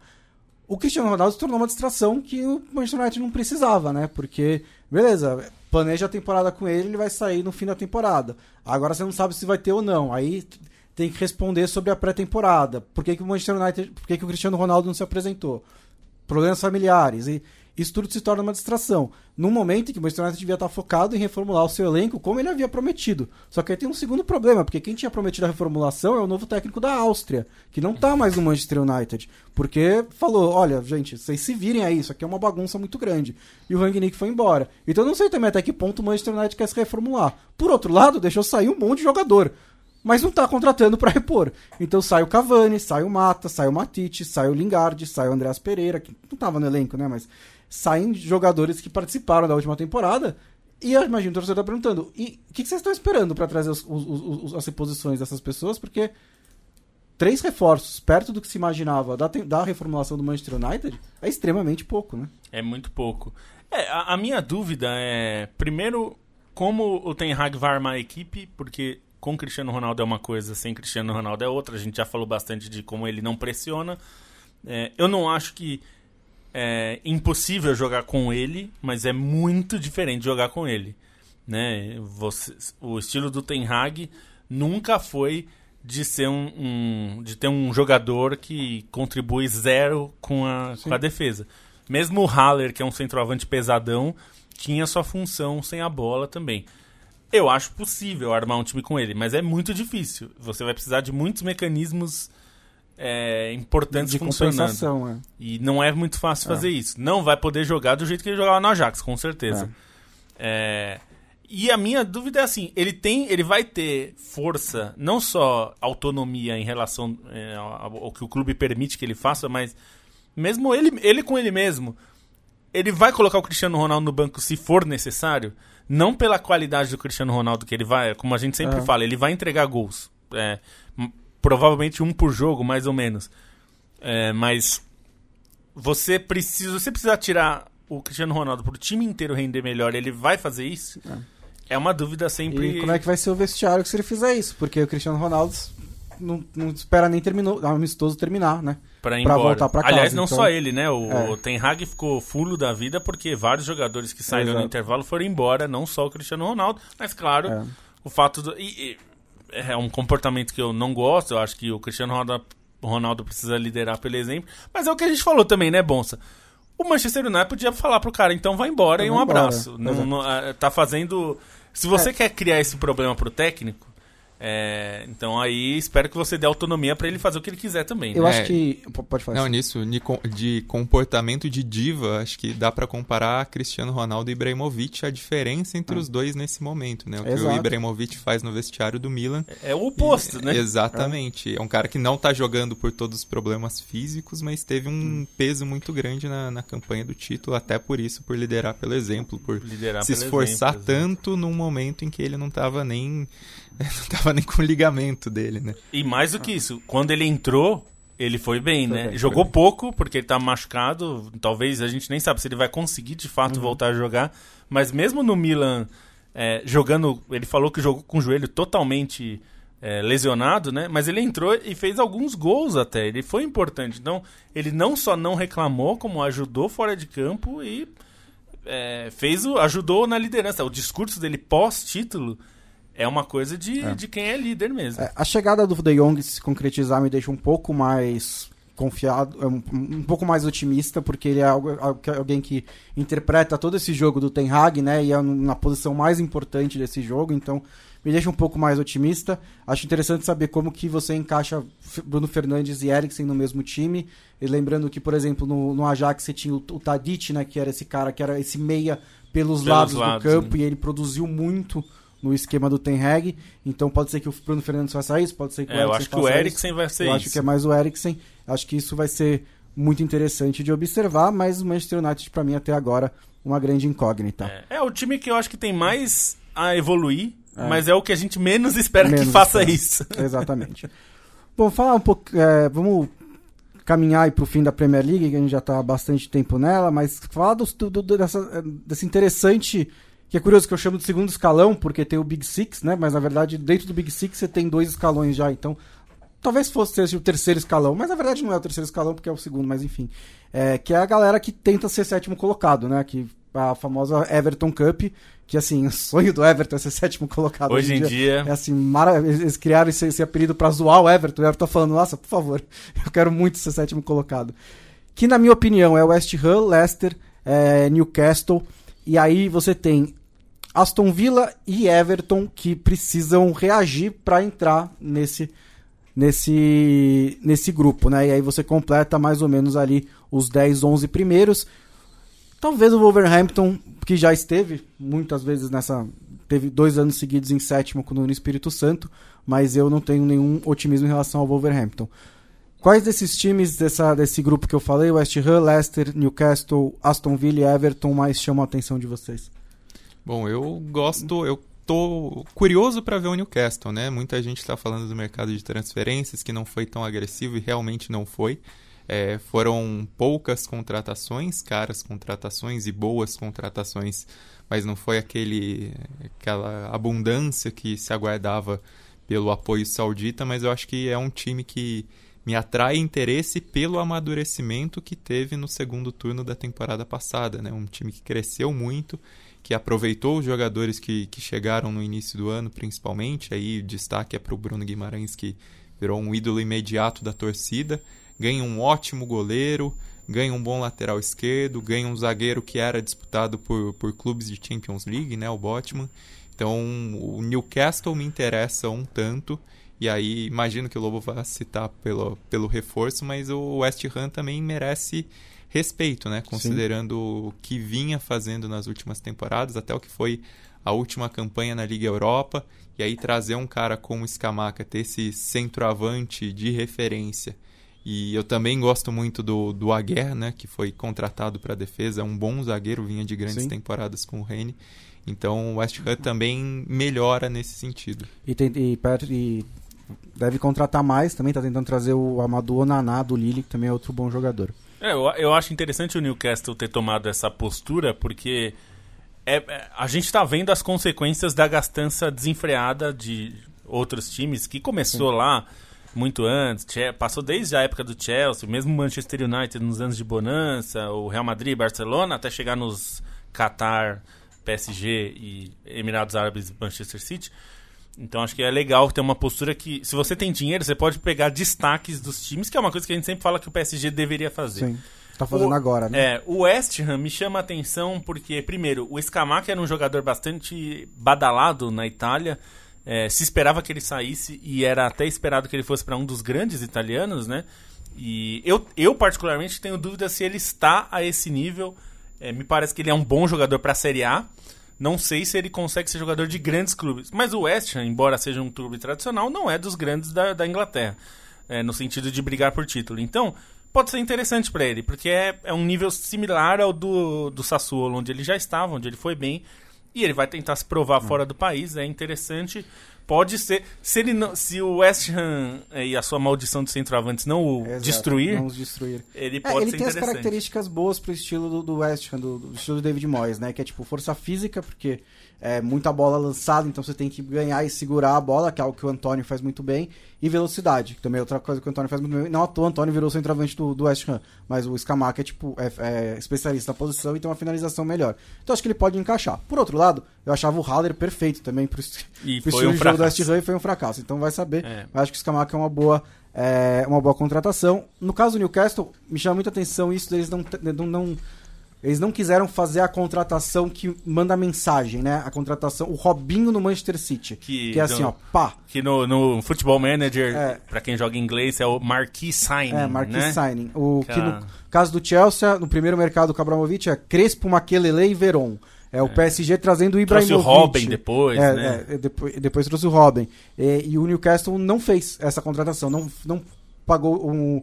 O Cristiano Ronaldo se tornou uma distração que o Manchester United não precisava, né? Porque, beleza, planeja a temporada com ele, ele vai sair no fim da temporada. Agora você não sabe se vai ter ou não. Aí tem que responder sobre a pré-temporada. Por que, que o Manchester United, por que, que o Cristiano Ronaldo não se apresentou? Problemas familiares. E isso tudo se torna uma distração. Num momento em que o Manchester United devia estar focado em reformular o seu elenco como ele havia prometido. Só que aí tem um segundo problema, porque quem tinha prometido a reformulação é o novo técnico da Áustria, que não está mais no Manchester United. Porque falou: olha, gente, vocês se virem aí, isso aqui é uma bagunça muito grande. E o Rangnick foi embora. Então eu não sei também até que ponto o Manchester United quer se reformular. Por outro lado, deixou sair um monte de jogador mas não está contratando para repor. Então sai o Cavani, sai o Mata, sai o Matite, sai o Lingard, sai o Andreas Pereira, que não estava no elenco, né? Mas saem jogadores que participaram da última temporada. E eu imagino o torcedor tá perguntando: e o que, que, vocês estão esperando para trazer os, os, os, as reposições dessas pessoas? Porque três reforços perto do que se imaginava da, da reformulação do Manchester United é extremamente pouco, né? É muito pouco. É, a, a minha dúvida é, primeiro, como o Ten Hag vai armar a equipe, porque com Cristiano Ronaldo é uma coisa, sem Cristiano Ronaldo é outra. A gente já falou bastante de como ele não pressiona. É, eu não acho que é impossível jogar com ele, mas é muito diferente jogar com ele. Né? Você, o estilo do Ten Hag nunca foi de ser um, um, de ter um jogador que contribui zero com a, com a defesa. Mesmo o Haller, que é um centroavante pesadão, tinha sua função sem a bola também. Eu acho possível armar um time com ele, mas é muito difícil. Você vai precisar de muitos mecanismos é, importantes de funcionando. É. E não é muito fácil fazer é. isso. Não vai poder jogar do jeito que ele jogava no Ajax, com certeza. É. é. E a minha dúvida é assim, ele tem, ele vai ter força, não só autonomia em relação é, ao, ao que o clube permite que ele faça, mas mesmo ele, ele com ele mesmo, ele vai colocar o Cristiano Ronaldo no banco se for necessário, não pela qualidade do Cristiano Ronaldo que ele vai, como a gente sempre é. fala, ele vai entregar gols. É, provavelmente um por jogo, mais ou menos. É, mas você precisa, você precisa tirar o Cristiano Ronaldo para o time inteiro render melhor, ele vai fazer isso? É. é uma dúvida sempre. E como é que vai ser o vestiário se ele fizer isso? Porque o Cristiano Ronaldo não, não espera nem terminou, o amistoso terminar, né? Pra voltar pra casa. Aliás, não então... só ele, né? O, é. o Ten Hag ficou fulo da vida porque vários jogadores que saíram no intervalo foram embora, não só o Cristiano Ronaldo, mas claro, é. o fato do. E, e, é um comportamento que eu não gosto. Eu acho que o Cristiano Ronaldo, Ronaldo precisa liderar pelo exemplo. Mas é o que a gente falou também, né, Bonsa? O Manchester United podia falar pro cara, então vai embora então e um abraço. Não, não, é, tá fazendo. Se você é. quer criar esse problema pro técnico, é, então aí espero que você dê autonomia para ele fazer o que ele quiser também. Eu né? acho que pode falar. Não, nisso de comportamento de diva, acho que dá para comparar Cristiano Ronaldo e Ibrahimovic a diferença entre ah. os dois nesse momento, né? O que o Ibrahimovic faz no vestiário do Milan é, é o oposto, e, né? Exatamente. É. é um cara que não tá jogando por todos os problemas físicos, mas teve um hum. peso muito grande na, na campanha do título, até por isso, por liderar pelo exemplo, por liderar se esforçar exemplo, tanto num momento em que ele não tava nem não tava nem com o ligamento dele, né? E mais do que isso, quando ele entrou, ele foi bem, foi né? Bem, Jogou bem. pouco, porque ele tá machucado. Talvez a gente nem sabe se ele vai conseguir de fato uhum. voltar a jogar. Mas mesmo no Milan, é, jogando. Ele falou que jogou com o joelho totalmente é, lesionado, né? Mas ele entrou e fez alguns gols até. Ele foi importante. Então, ele não só não reclamou, como ajudou fora de campo e é, fez o, ajudou na liderança. O discurso dele pós-título é uma coisa de, É. de quem é líder mesmo. É, a chegada do De Jong se concretizar me deixa um pouco mais confiado, é, um, um pouco mais otimista, porque ele é algo- alguém que interpreta todo esse jogo do Ten Hag, né? E é na posição mais importante desse jogo, então me deixa um pouco mais otimista. Acho interessante saber como que você encaixa Bruno Fernandes e Eriksen no mesmo time. E lembrando que, por exemplo, no, no Ajax você tinha o, o Tadic, né? Que era esse cara que era esse meia pelos, Pelos lados, lados, do campo né? e ele produziu muito no esquema do Ten Hag. Então pode ser que o Bruno Fernandes faça isso, pode ser que o É, eu acho que o Eriksen vai ser Eu isso. acho que é mais o Eriksen. Acho que isso vai ser muito interessante de observar, mas o Manchester United para mim até agora uma grande incógnita. É, é o time que eu acho que tem mais a evoluir, É. mas é o que a gente menos espera Menos que faça espera. isso. Exatamente. Bom, falar um pouco. é, vamos caminhar aí pro fim da Premier League, que a gente já tá há bastante tempo nela, mas falar dos- do, do- dessa, é, desse interessante. Que é curioso que eu chamo de segundo escalão, porque tem o Big Six, né? Mas na verdade, dentro do Big Six você tem dois escalões já, então. Talvez fosse o terceiro escalão, mas na verdade não é o terceiro escalão, porque é o segundo, mas enfim. É, que é a galera que tenta ser sétimo colocado, né? Que a famosa Everton Cup, que assim, o sonho do Everton é ser sétimo colocado. Hoje em dia, É assim, mara... eles criaram esse, esse apelido pra zoar o Everton. O Everton tá falando, nossa, por favor, eu quero muito ser sétimo colocado. Que na minha opinião é West Ham, Leicester, é, Newcastle. E aí você tem Aston Villa e Everton que precisam reagir pra entrar nesse, nesse, nesse grupo, né? E aí você completa mais ou menos ali os 10, 11 primeiros. Talvez o Wolverhampton, que já esteve muitas vezes nessa. Teve dois anos seguidos em sétimo com o Espírito Santo, mas eu não tenho nenhum otimismo em relação ao Wolverhampton. Quais desses times dessa, desse grupo que eu falei, West Ham, Leicester, Newcastle, Aston Villa e Everton, mais chamam a atenção de vocês? Bom, eu gosto, eu tô curioso para ver o Newcastle, né? Muita gente está falando do mercado de transferências que não foi tão agressivo e realmente não foi. É, foram poucas contratações, caras contratações e boas contratações, mas não foi aquele aquela abundância que se aguardava pelo apoio saudita, mas eu acho que é um time que me atrai interesse pelo amadurecimento que teve no segundo turno da temporada passada, né? Um time que cresceu muito, que aproveitou os jogadores que, que chegaram no início do ano, principalmente. Aí destaque é para o Bruno Guimarães, que virou um ídolo imediato da torcida. Ganha um ótimo goleiro, ganha um bom lateral esquerdo, ganha um zagueiro que era disputado por, por clubes de Champions League, né? O Botman. Então o Newcastle me interessa um tanto. E aí imagino que o Lobo vai citar pelo, pelo reforço, mas o West Ham também merece respeito, né? Considerando o que vinha fazendo nas últimas temporadas, até o que foi a última campanha na Liga Europa, e aí trazer um cara como o Scamaca, ter esse centroavante de referência. E eu também gosto muito do, do Aguerre, né? Que foi contratado para a defesa, é um bom zagueiro, vinha de grandes Sim. temporadas com o Rennes. Então o West Ham também melhora nesse sentido. E, tem, e, e deve contratar mais também, tá tentando trazer o Amadou Onaná do Lille, que também é outro bom jogador. É, eu, eu acho interessante o Newcastle ter tomado essa postura, porque é, é, a gente tá vendo as consequências da gastança desenfreada de outros times, que começou lá muito antes, passou desde a época do Chelsea, mesmo Manchester United nos anos de bonança, o Real Madrid, Barcelona, até chegar nos Qatar, PSG e Emirados Árabes e Manchester City. Então acho que é legal ter uma postura que, se você tem dinheiro, você pode pegar destaques dos times, que é uma coisa que a gente sempre fala que o PSG deveria fazer. Sim. Tá fazendo O- agora, né? É, o West Ham me chama a atenção porque, primeiro, o Scamacca era um jogador bastante badalado na Itália. É, se esperava que ele saísse e era até esperado que ele fosse para um dos grandes italianos, né? E eu, eu particularmente tenho dúvida se ele está a esse nível. É, me parece que ele é um bom jogador para a Série A. Não sei se ele consegue ser jogador de grandes clubes. Mas o West Ham, embora seja um clube tradicional, não é dos grandes da, da Inglaterra. É, no sentido de brigar por título. Então, pode ser interessante para ele, porque é, é um nível similar ao do, do Sassuolo, onde ele já estava, onde ele foi bem. E ele vai tentar se provar fora do país. É interessante pode ser. Se, ele não, se o West Ham eh, e a sua maldição de centroavantes não o Exato, destruir, não os destruir. ele É, pode ele ser tem as características boas pro estilo do, do West Ham, do, do estilo do David Moyes, né? Que é tipo força física, porque é muita bola lançada, então você tem que ganhar e segurar a bola, que é algo que o Antônio faz muito bem, e velocidade, que também é outra coisa que o Antônio faz muito bem. Não à toa, o Antônio virou centroavante do, do West Ham, mas o Scamaca é tipo é, é especialista na posição e tem uma finalização melhor. Então acho que ele pode encaixar. Por outro lado, eu achava o Haller perfeito também pro, E pro estilo um de jogo do. West Ham e foi um fracasso. Então vai saber. É. Eu acho que o Scamaca é uma boa, é, uma boa contratação. No caso do Newcastle, me chama muita atenção isso deles não, não, não- eles não quiseram fazer a contratação que manda mensagem, né? A contratação, o Robinho no Manchester City. Que Que, é assim, dão- ó, pá, Que no, no Futebol Manager, É. pra quem joga inglês, é o Marquee Signing. é, marquee né? signing. O que Cara. no caso do Chelsea, no primeiro mercado com o Abramovich é Crespo, Makelele e Veron. É o PSG trazendo o Trouxe Ibrahimovic. o Robin depois, É, né? é, depois, depois trouxe o Robin. E, e o Newcastle não fez essa contratação, não, não pagou um.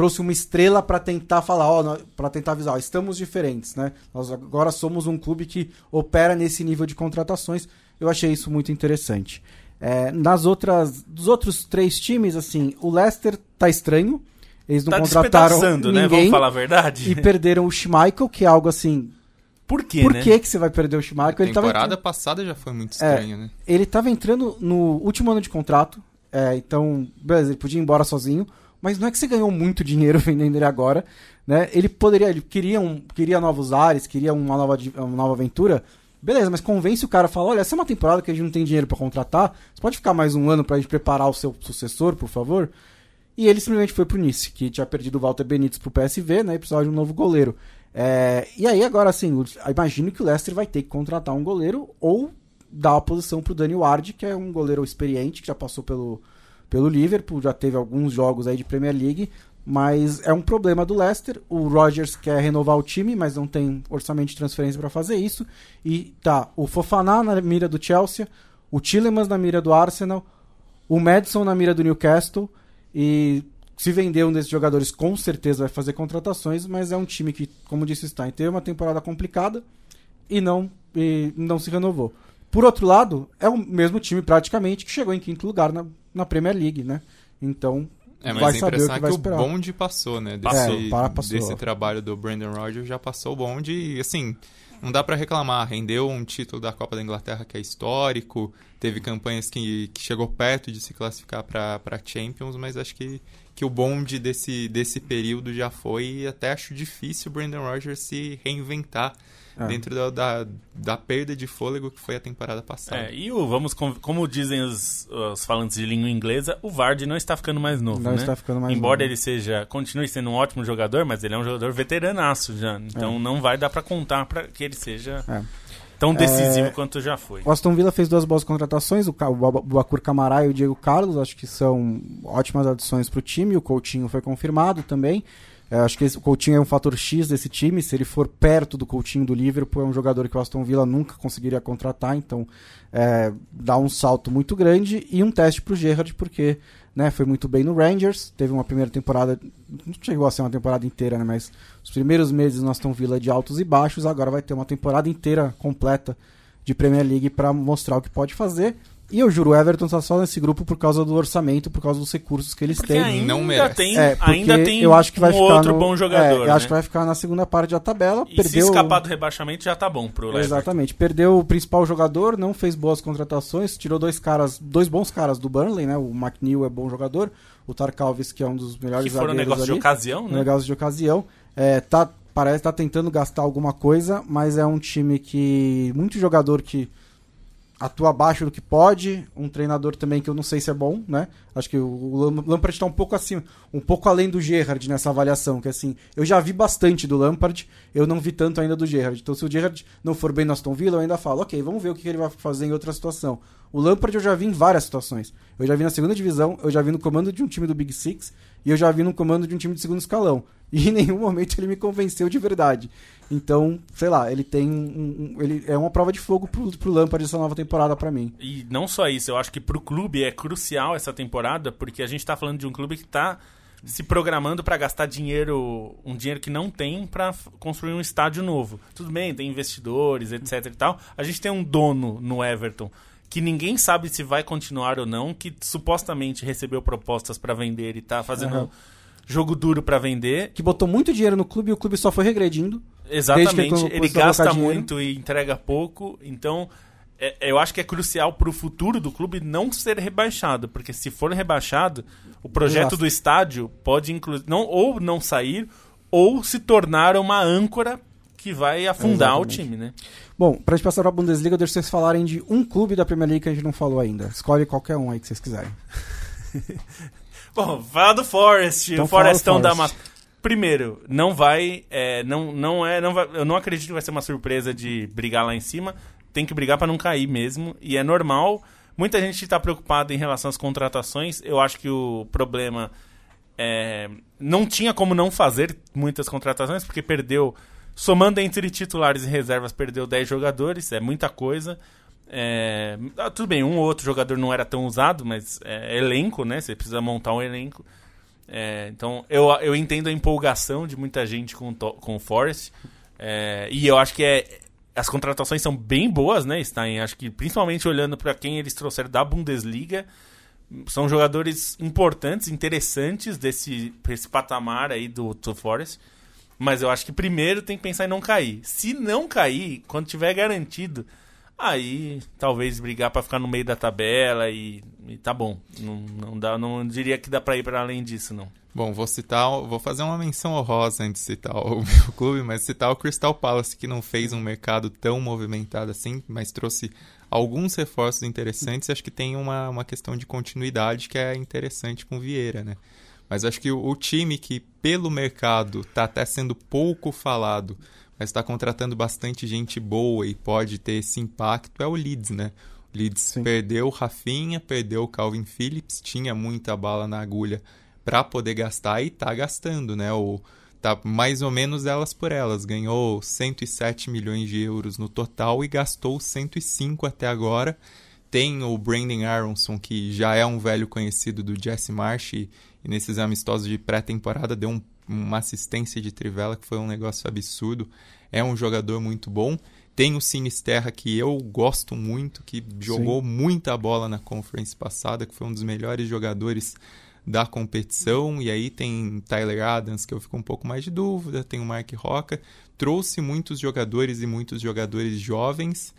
Trouxe uma estrela para tentar falar, ó, para tentar avisar, ó, estamos diferentes, né? Nós agora somos um clube que opera nesse nível de contratações. Eu achei isso muito interessante. É, nas outras, dos outros três times, assim, o Leicester tá estranho. Eles não Tá contrataram né? ninguém Vamos falar a verdade? e perderam o Schmeichel, que é algo assim. Por quê, Por né? que, que você vai perder o Schmeichel? A Ele tava temporada passada já foi muito É. estranha, né? ele tava entrando no último ano de contrato, é, então, beleza, ele podia ir embora sozinho, mas não é que você ganhou muito dinheiro vendendo ele agora, né? Ele poderia, ele queria, um, queria novos ares, queria uma nova, uma nova aventura, beleza, mas convence o cara, fala, olha, essa é uma temporada que a gente não tem dinheiro pra contratar, você pode ficar mais um ano pra gente preparar o seu sucessor, por favor? E ele simplesmente foi pro Nice, que tinha perdido o Walter Benítez pro PSV, né? E precisava de um novo goleiro. É, e aí, agora, assim, imagino que o Leicester vai ter que contratar um goleiro ou dar a posição pro Dani Ward, que é um goleiro experiente, que já passou pelo, pelo Liverpool, já teve alguns jogos aí de Premier League, mas é um problema do Leicester. O Rodgers quer renovar o time, mas não tem orçamento de transferência para fazer isso. E tá, o Fofaná na mira do Chelsea, o Tillemans na mira do Arsenal, o Madison na mira do Newcastle e se vender um desses jogadores com certeza vai fazer contratações, mas é um time que, como disse o Stein, teve uma temporada complicada e não, e não se renovou. Por outro lado, é o mesmo time praticamente que chegou em quinto lugar na, na Premier League, né? Então, É, mas vai a impressão que é vai que o bonde passou, né? Desse, para- passou. desse trabalho do Brandon Rodgers já passou o bonde e, assim, não dá pra reclamar. Rendeu um título da Copa da Inglaterra que é histórico, teve campanhas que, que chegou perto de se classificar pra pra Champions, mas acho que, que o bonde desse, desse período já foi e até acho difícil o Brandon Rodgers se reinventar É. dentro da, da, da perda de fôlego que foi a temporada passada. É, e o, vamos, com- como dizem os, os falantes de língua inglesa, o Vardy não está ficando mais novo, Não né? está ficando mais Embora novo. ele seja, continue sendo um ótimo jogador, mas ele é um jogador veteranaço já. Então não vai dar pra contar para que ele seja É. tão decisivo É, quanto já foi. O Aston Villa fez duas boas contratações, o, o Ba- o Bakur Camará e o Diego Carlos, acho que são ótimas adições para o time, o Coutinho foi confirmado também. É, acho que esse- o Coutinho é um fator X desse time, se ele for perto do Coutinho do Liverpool, é um jogador que o Aston Villa nunca conseguiria contratar, então é, dá um salto muito grande e um teste para o Gerrard, porque né, foi muito bem no Rangers, teve uma primeira temporada, não chegou a ser uma temporada inteira, né, mas os primeiros meses no Aston Villa de altos e baixos, agora vai ter uma temporada inteira completa de Premier League para mostrar o que pode fazer. E eu juro, o Everton tá só nesse grupo por causa do orçamento, por causa dos recursos que eles Porque têm. ainda não merece. tem, É, porque ainda tem eu acho que vai um ficar outro no- bom é, jogador. eu acho né? que vai ficar na segunda parte da tabela. E se perdeu escapar do rebaixamento já tá bom pro Leicester. Exatamente. Perdeu o principal jogador, não fez boas contratações, tirou dois caras, dois bons caras do Burnley, né? O McNeil é bom jogador, o Tarkalvis, que é um dos melhores Que foram zagueiros negócio de ocasião, um né? negócio de ocasião. É, tá, parece estar tentando gastar alguma coisa, mas é um time que. Muito jogador que atua abaixo do que pode, um treinador também que eu não sei se é bom, né? Acho que o Lam- Lampard está um pouco assim, um pouco além do Gerrard nessa avaliação, que assim, eu já vi bastante do Lampard, eu não vi tanto ainda do Gerrard. Então se o Gerrard não for bem no Aston Villa, eu ainda falo, ok, vamos ver o que ele vai fazer em outra situação. O Lampard eu já vi em várias situações. Eu já vi na segunda divisão, eu já vi no comando de um time do Big Six e eu já vi no comando de um time de segundo escalão. E em nenhum momento ele me convenceu de verdade. Então, sei lá, ele tem um, um- ele é uma prova de fogo pro, pro Lampard essa nova temporada pra mim. E não só isso, eu acho que pro clube é crucial essa temporada, porque a gente tá falando de um clube que tá se programando para gastar dinheiro, um dinheiro que não tem para construir um estádio novo. Tudo bem, tem investidores, etc e tal. A gente tem um dono no Everton que ninguém sabe se vai continuar ou não, que supostamente recebeu propostas para vender e tá fazendo Aham. jogo duro para vender. Que botou muito dinheiro no clube e o clube só foi regredindo. Exatamente, ele ele, gasta dinheiro. muito e entrega pouco, então é- eu acho que é crucial pro futuro do clube não ser rebaixado, porque se for rebaixado, o projeto Exato. do estádio pode incluir não ou não sair ou se tornar uma âncora que vai afundar o Exatamente. time, né? Bom, pra gente passar pra Bundesliga, eu deixo vocês falarem de um clube da Premier League que a gente não falou ainda. Escolhe qualquer um aí que vocês quiserem. Bom, fala do Forest, Então o Forestão da massa. Primeiro, não vai, é, não, não é, não vai, eu não acredito que vai ser uma surpresa de brigar lá em cima. Tem que brigar pra não cair mesmo e é normal. Muita gente tá preocupada em relação às contratações. Eu acho que o problema é, não tinha como não fazer muitas contratações porque perdeu, somando entre titulares e reservas, perdeu 10 jogadores, é muita coisa. É, ah, tudo bem, um ou outro jogador não era tão usado, mas é elenco, né? Você precisa montar um elenco. É, então, eu, eu entendo a empolgação de muita gente com, com o Forest. É, e eu acho que é, as contratações são bem boas, né, Stein? Acho que principalmente olhando para quem eles trouxeram da Bundesliga, são jogadores importantes, interessantes desse esse patamar aí do, do Forest. Mas eu acho que primeiro tem que pensar em não cair. Se não cair, quando tiver garantido, aí talvez brigar para ficar no meio da tabela e, e tá bom. Não, não, dá, não diria que dá para ir para além disso, não. Bom, vou citar, vou fazer uma menção honrosa antes de citar o meu clube, mas citar o Crystal Palace, que não fez um mercado tão movimentado assim, mas trouxe alguns reforços interessantes. Acho que tem uma, uma questão de continuidade que é interessante com o Vieira, né? Mas acho que o, o time que, pelo mercado, está até sendo pouco falado, mas está contratando bastante gente boa e pode ter esse impacto, é o Leeds, né? O Leeds Sim. perdeu o Rafinha, perdeu o Calvin Phillips, tinha muita bala na agulha para poder gastar e tá gastando, né? O, tá mais ou menos elas por elas. Ganhou 107 milhões de euros no total e gastou 105 até agora. Tem o Brandon Aronson, que já é um velho conhecido do Jesse Marsh e, e nesses amistosos de pré-temporada deu um- uma assistência de trivela que foi um negócio absurdo. É um jogador muito bom. Tem o Sinisterra, que eu gosto muito, que jogou muita bola na conference passada, que foi um dos melhores jogadores da competição. E aí tem Tyler Adams, que eu fico um pouco mais de dúvida, tem o Mark Roca. Trouxe muitos jogadores e muitos jogadores jovens.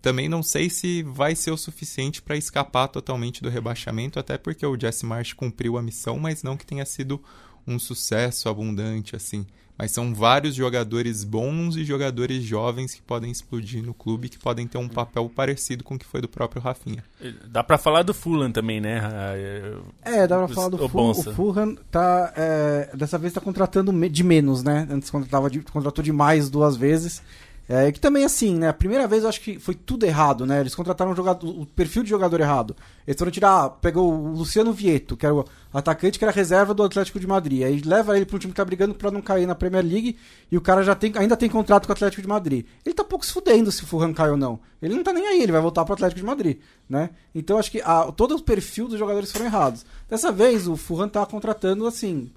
Também não sei se vai ser o suficiente para escapar totalmente do rebaixamento, até porque o Jesse Marsh cumpriu a missão, mas não que tenha sido um sucesso abundante assim. Mas são vários jogadores bons e jogadores jovens que podem explodir no clube, que podem ter um papel parecido com o que foi do próprio Rafinha. Dá para falar do Fulham também, né? Ah, eu- É, dá pra Os- falar do Fulham. O. Fulham tá. é, dessa vez tá contratando de menos, né? Antes contratava de, contratou demais duas vezes. É, que também assim, né? A primeira vez eu acho que foi tudo errado, né? Eles contrataram um jogador, o perfil de jogador errado. Eles foram tirar, pegou o Luciano Vieto, que era o atacante que era reserva do Atlético de Madrid. Aí leva ele um time que tá brigando pra não cair na Premier League e o cara já tem, ainda tem contrato com o Atlético de Madrid. Ele tá pouco se fudendo se o Fulham cai ou não. Ele não tá nem aí, ele vai voltar pro Atlético de Madrid, né? Então acho que a- todo o perfil dos jogadores foram errados. Dessa vez o Fulham tá contratando assim,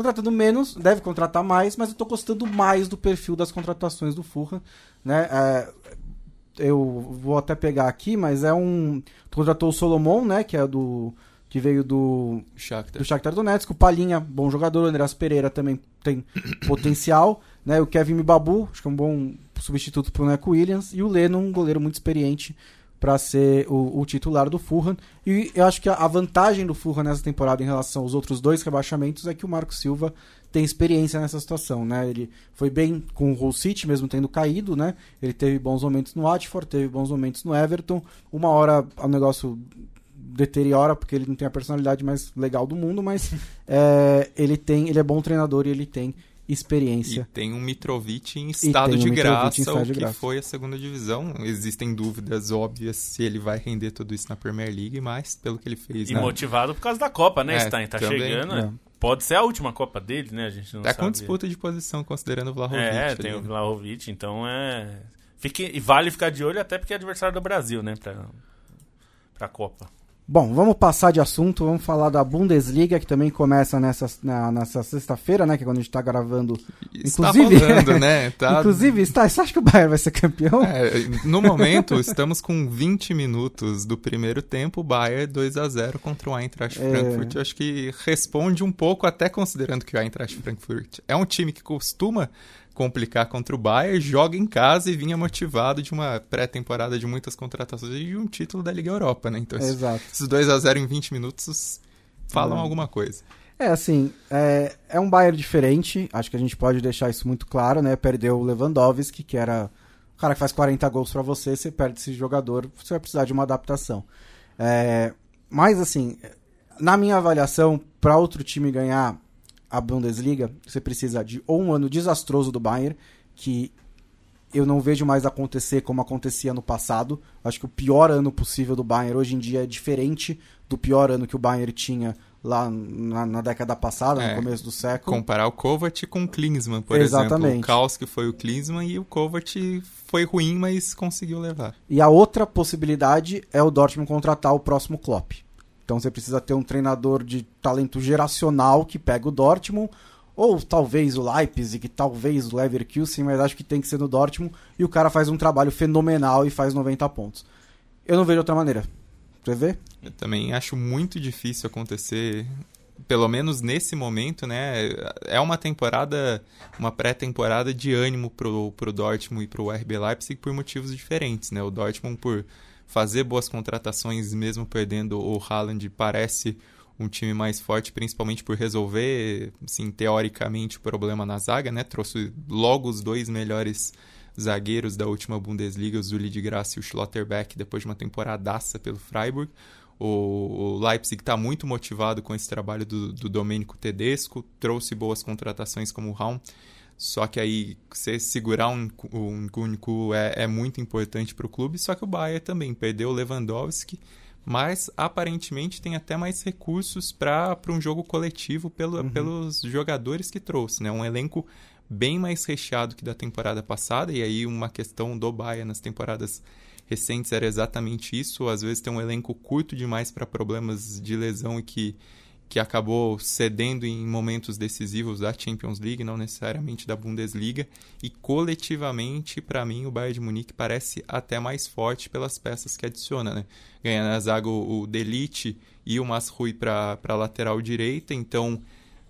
contratando menos, deve contratar mais, mas eu tô gostando mais do perfil das contratações do Fulham, né? É, eu vou até pegar aqui, mas é um contratou o Solomon, né, que é do que veio do Shakhtar. do Shakhtar Donetsk, o Palinha, bom jogador, o Andreas Pereira também tem potencial, né? O Kevin Mibabu, acho que é um bom substituto pro Neco Williams e o Leno, um goleiro muito experiente para ser o, o titular do Fulham. E eu acho que a, vantagem do Fulham nessa temporada em relação aos outros dois rebaixamentos é que o Marco Silva tem experiência nessa situação, né? Ele foi bem com o Hull City, mesmo tendo caído, né? Ele teve bons momentos no Watford, teve bons momentos no Everton. Uma hora o negócio deteriora porque ele não tem a personalidade mais legal do mundo, mas é, ele tem, ele é bom treinador e ele tem E experiência. tem um Mitrovic em estado um de Mitrovic graça, estado o de que graça. foi a segunda divisão. Existem dúvidas óbvias se ele vai render tudo isso na Premier League, mas pelo que ele fez, E né? motivado por causa da Copa, né, É, Stein? Tá também. chegando. É. né? Pode ser a última Copa dele, né? A gente não Tá sabe. com disputa de posição, considerando o Vlahovic. É, ali, tem o né? Vlahovic, então é. Fique... E vale ficar de olho até porque é adversário do Brasil, né? Pra, pra Copa. Bom, vamos passar de assunto, vamos falar da Bundesliga, que também começa nessa, na, nessa sexta-feira, né? Que é quando a gente tá gravando. Está Inclusive- rolando, né? Tá... Inclusive, está, você acha que o Bayern vai ser campeão? É, no momento, estamos com 20 minutos do primeiro tempo, Bayern 2 a 0 contra o Eintracht É. Frankfurt. Eu acho que responde um pouco, até considerando que o Eintracht Frankfurt é um time que costuma complicar contra o Bayern, joga em casa e vinha motivado de uma pré-temporada de muitas contratações e de um título da Liga Europa, né? Então, esses- Exato. esses 2 a 0 em 20 minutos falam É. alguma coisa. É, assim, é, é um Bayern diferente, acho que a gente pode deixar isso muito claro, né? Perdeu o Lewandowski, que era o cara que faz 40 gols pra você, você perde esse jogador, você vai precisar de uma adaptação. É, mas, assim, na minha avaliação, pra outro time ganhar a Bundesliga, você precisa de ou um ano desastroso do Bayern, que eu não vejo mais acontecer como acontecia no passado. Acho que o pior ano possível do Bayern hoje em dia é diferente do pior ano que o Bayern tinha lá na, na década passada, É, no começo do século. Comparar o Kovac com o Klinsmann, por Exatamente. exemplo. O caos que foi o Klinsmann e o Kovac foi ruim, mas conseguiu levar. E a outra possibilidade é o Dortmund contratar o próximo Klopp. Então você precisa ter um treinador de talento geracional que pega o Dortmund, ou talvez o Leipzig, talvez o Leverkusen, mas acho que tem que ser no Dortmund, e o cara faz um trabalho fenomenal e faz 90 pontos. Eu não vejo outra maneira. Você vê? Eu também acho muito difícil acontecer, pelo menos nesse momento, né? É uma temporada, uma pré-temporada de ânimo pro, pro Dortmund e pro RB Leipzig por motivos diferentes, né? O Dortmund por fazer boas contratações, mesmo perdendo o Haaland, parece um time mais forte, principalmente por resolver, assim, teoricamente, o problema na zaga, né? Trouxe logo os dois melhores zagueiros da última Bundesliga, o Zuli de Graça e o Schlotterbeck, depois de uma temporadaça pelo Freiburg. O, Leipzig está muito motivado com esse trabalho do, do Domenico Tedesco, trouxe boas contratações como o Raum. Só que aí você segurar um, um Kunku é, é muito importante para o clube. Só que o Bayern também perdeu o Lewandowski, mas aparentemente tem até mais recursos para um jogo coletivo pelo, pelos jogadores que trouxe. Né? Um elenco bem mais recheado que da temporada passada. E aí uma questão do Bayern nas temporadas recentes era exatamente isso. Às vezes tem um elenco curto demais para problemas de lesão e que que acabou cedendo em momentos decisivos da Champions League, não necessariamente da Bundesliga, e coletivamente, para mim, o Bayern de Munique parece até mais forte pelas peças que adiciona, né? Ganha na zaga o Delite e o Masrui para a lateral direita, então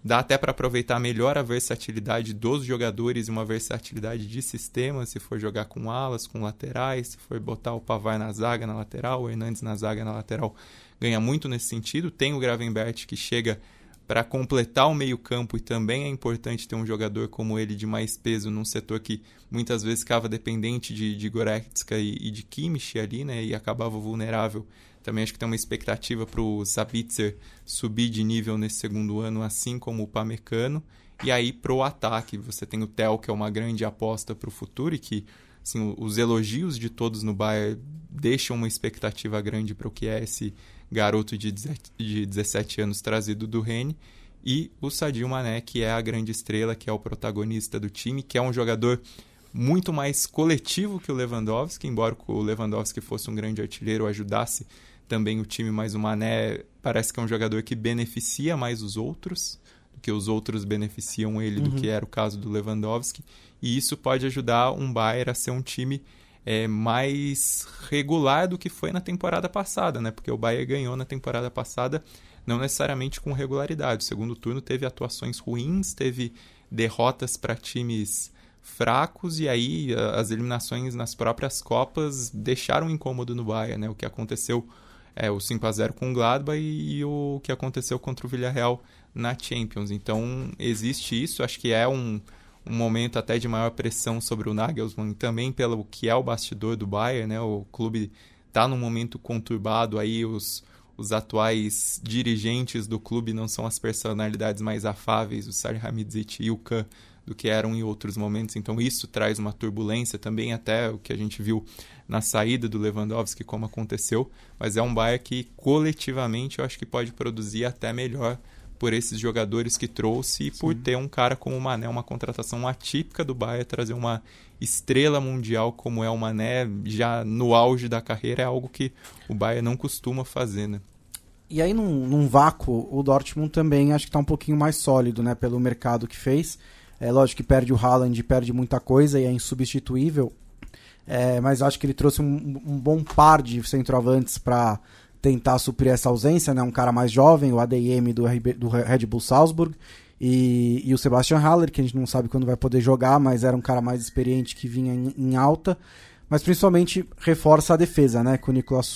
dá até para aproveitar melhor a versatilidade dos jogadores e uma versatilidade de sistema, se for jogar com alas, com laterais, se for botar o Pavar na zaga na lateral, o Hernandes na zaga na lateral, ganha muito nesse sentido. Tem o Gravenbert que chega para completar o meio-campo e também é importante ter um jogador como ele de mais peso num setor que muitas vezes ficava dependente de, de Goretzka e, e de Kimmich ali, né, e acabava vulnerável. Também acho que tem uma expectativa para o Sabitzer subir de nível nesse segundo ano, assim como o Pamecano. E aí, pro ataque, você tem o Tel, que é uma grande aposta para o futuro e que assim, os elogios de todos no Bayern deixam uma expectativa grande para o que é esse garoto de 17 anos trazido do Rennes, e o Sadio Mané, que é a grande estrela, que é o protagonista do time, que é um jogador muito mais coletivo que o Lewandowski, embora o Lewandowski fosse um grande artilheiro, ajudasse também o time, mas o Mané parece que é um jogador que beneficia mais os outros, do que os outros beneficiam ele, uhum. do que era o caso do Lewandowski, e isso pode ajudar um Bayern a ser um time é, mais regular do que foi na temporada passada, né? Porque o Bayern ganhou na temporada passada não necessariamente com regularidade. O segundo turno teve atuações ruins, teve derrotas para times fracos e aí as eliminações nas próprias copas deixaram um incômodo no Bayern, né? O que aconteceu é o 5 a 0 com o Gladbach e, e o que aconteceu contra o Villarreal na Champions. Então existe isso, acho que é um um momento até de maior pressão sobre o Nagelsmann, também pelo que é o bastidor do Bayern, né? O clube está num momento conturbado aí, os, os atuais dirigentes do clube não são as personalidades mais afáveis, o Salihamidzic e o Kahn, do que eram em outros momentos, então isso traz uma turbulência também, até o que a gente viu na saída do Lewandowski, como aconteceu, mas é um Bayern que coletivamente eu acho que pode produzir até melhor por esses jogadores que trouxe e Sim. por ter um cara como o Mané, uma contratação atípica do Bayern, trazer uma estrela mundial como é o Mané, já no auge da carreira, é algo que o Bayern não costuma fazer, né? E aí, num, num vácuo, o Dortmund também acho que está um pouquinho mais sólido, né? Pelo mercado que fez. É lógico que perde o Haaland, perde muita coisa e é insubstituível. É, mas acho que ele trouxe um, um bom par de centroavantes para tentar suprir essa ausência, né? Um cara mais jovem, o ADM do, do Red Bull Salzburg, e, e, o Sebastian Haller, que a gente não sabe quando vai poder jogar, mas era um cara mais experiente que vinha em, em alta. Mas principalmente reforça a defesa, né? Com o Niklas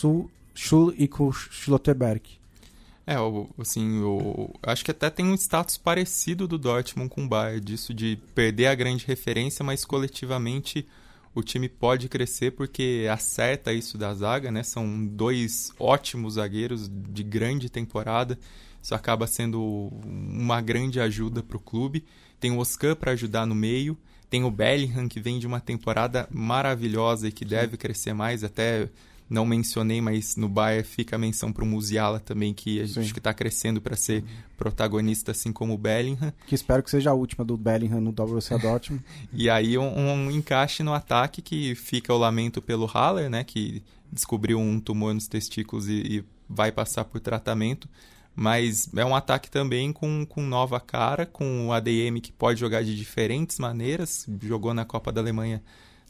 Schul e com o Schlotterberg. É, assim, eu acho que até tem um status parecido do Dortmund com o Bayern, disso de perder a grande referência, mas coletivamente o time pode crescer porque acerta isso da zaga, né? São dois ótimos zagueiros de grande temporada. Isso acaba sendo uma grande ajuda para o clube. Tem o Oscar para ajudar no meio. Tem o Bellingham que vem de uma temporada maravilhosa e que deve crescer mais. Até não mencionei, mas no Bayern fica a menção para o Musiala também, que a gente está crescendo para ser protagonista, assim como o Bellingham. Que espero que seja a última do Bellingham no Borussia Dortmund. e aí um, um, encaixe no ataque que fica o lamento pelo Haller, né, que descobriu um tumor nos testículos e, e vai passar por tratamento. Mas é um ataque também com, com nova cara, com o ADM que pode jogar de diferentes maneiras. Jogou na Copa da Alemanha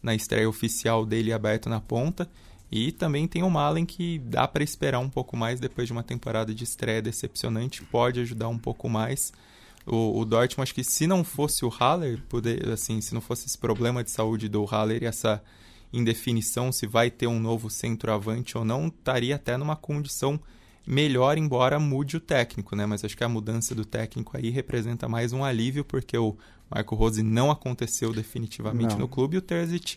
na estreia oficial dele aberto na ponta. E também tem o Malen que dá para esperar um pouco mais depois de uma temporada de estreia decepcionante, pode ajudar um pouco mais. O, o Dortmund, acho que se não fosse o Haller, poder, assim, se não fosse esse problema de saúde do Haller e essa indefinição se vai ter um novo centroavante ou não, estaria até numa condição melhor, embora mude o técnico, né? Mas acho que a mudança do técnico aí representa mais um alívio, porque o Marco Rose não aconteceu definitivamente não. no clube e o Terzic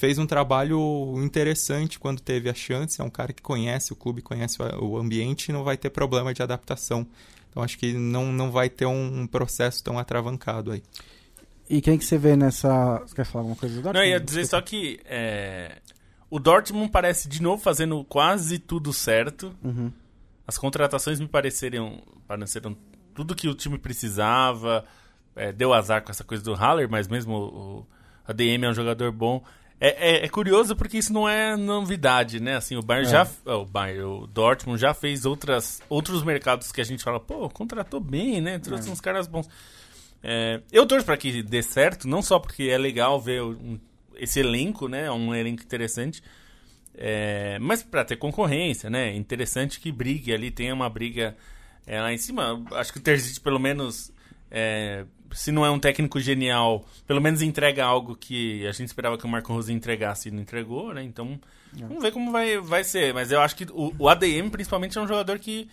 fez um trabalho interessante quando teve a chance. É um cara que conhece o clube, conhece o ambiente e não vai ter problema de adaptação. Então acho que não, não vai ter um, processo tão atravancado aí. E quem que você vê nessa. Você quer falar alguma coisa do Dortmund? Não, eu ia dizer só que é... o Dortmund parece de novo fazendo quase tudo certo. Uhum. As contratações me pareceram, pareceram tudo que o time precisava. É, deu azar com essa coisa do Haller, mas mesmo o, a DM é um jogador bom. É, é, é, curioso porque isso não é novidade, né? Assim, o Bayern é. já. O Bayern, o Dortmund já fez outras, outros mercados que a gente fala, pô, contratou bem, né? Trouxe é. uns caras bons. É, eu torço para que dê certo, não só porque é legal ver um, esse elenco, né? Um elenco interessante. É, mas para ter concorrência, né? Interessante que brigue ali, tenha uma briga lá em cima. Acho que o Terzic, pelo menos, é, se não é um técnico genial, pelo menos entrega algo que a gente esperava que o Marco Rose entregasse e não entregou, né? Então, é. vamos ver como vai, vai ser. Mas eu acho que o, o ADM, principalmente, é um jogador que,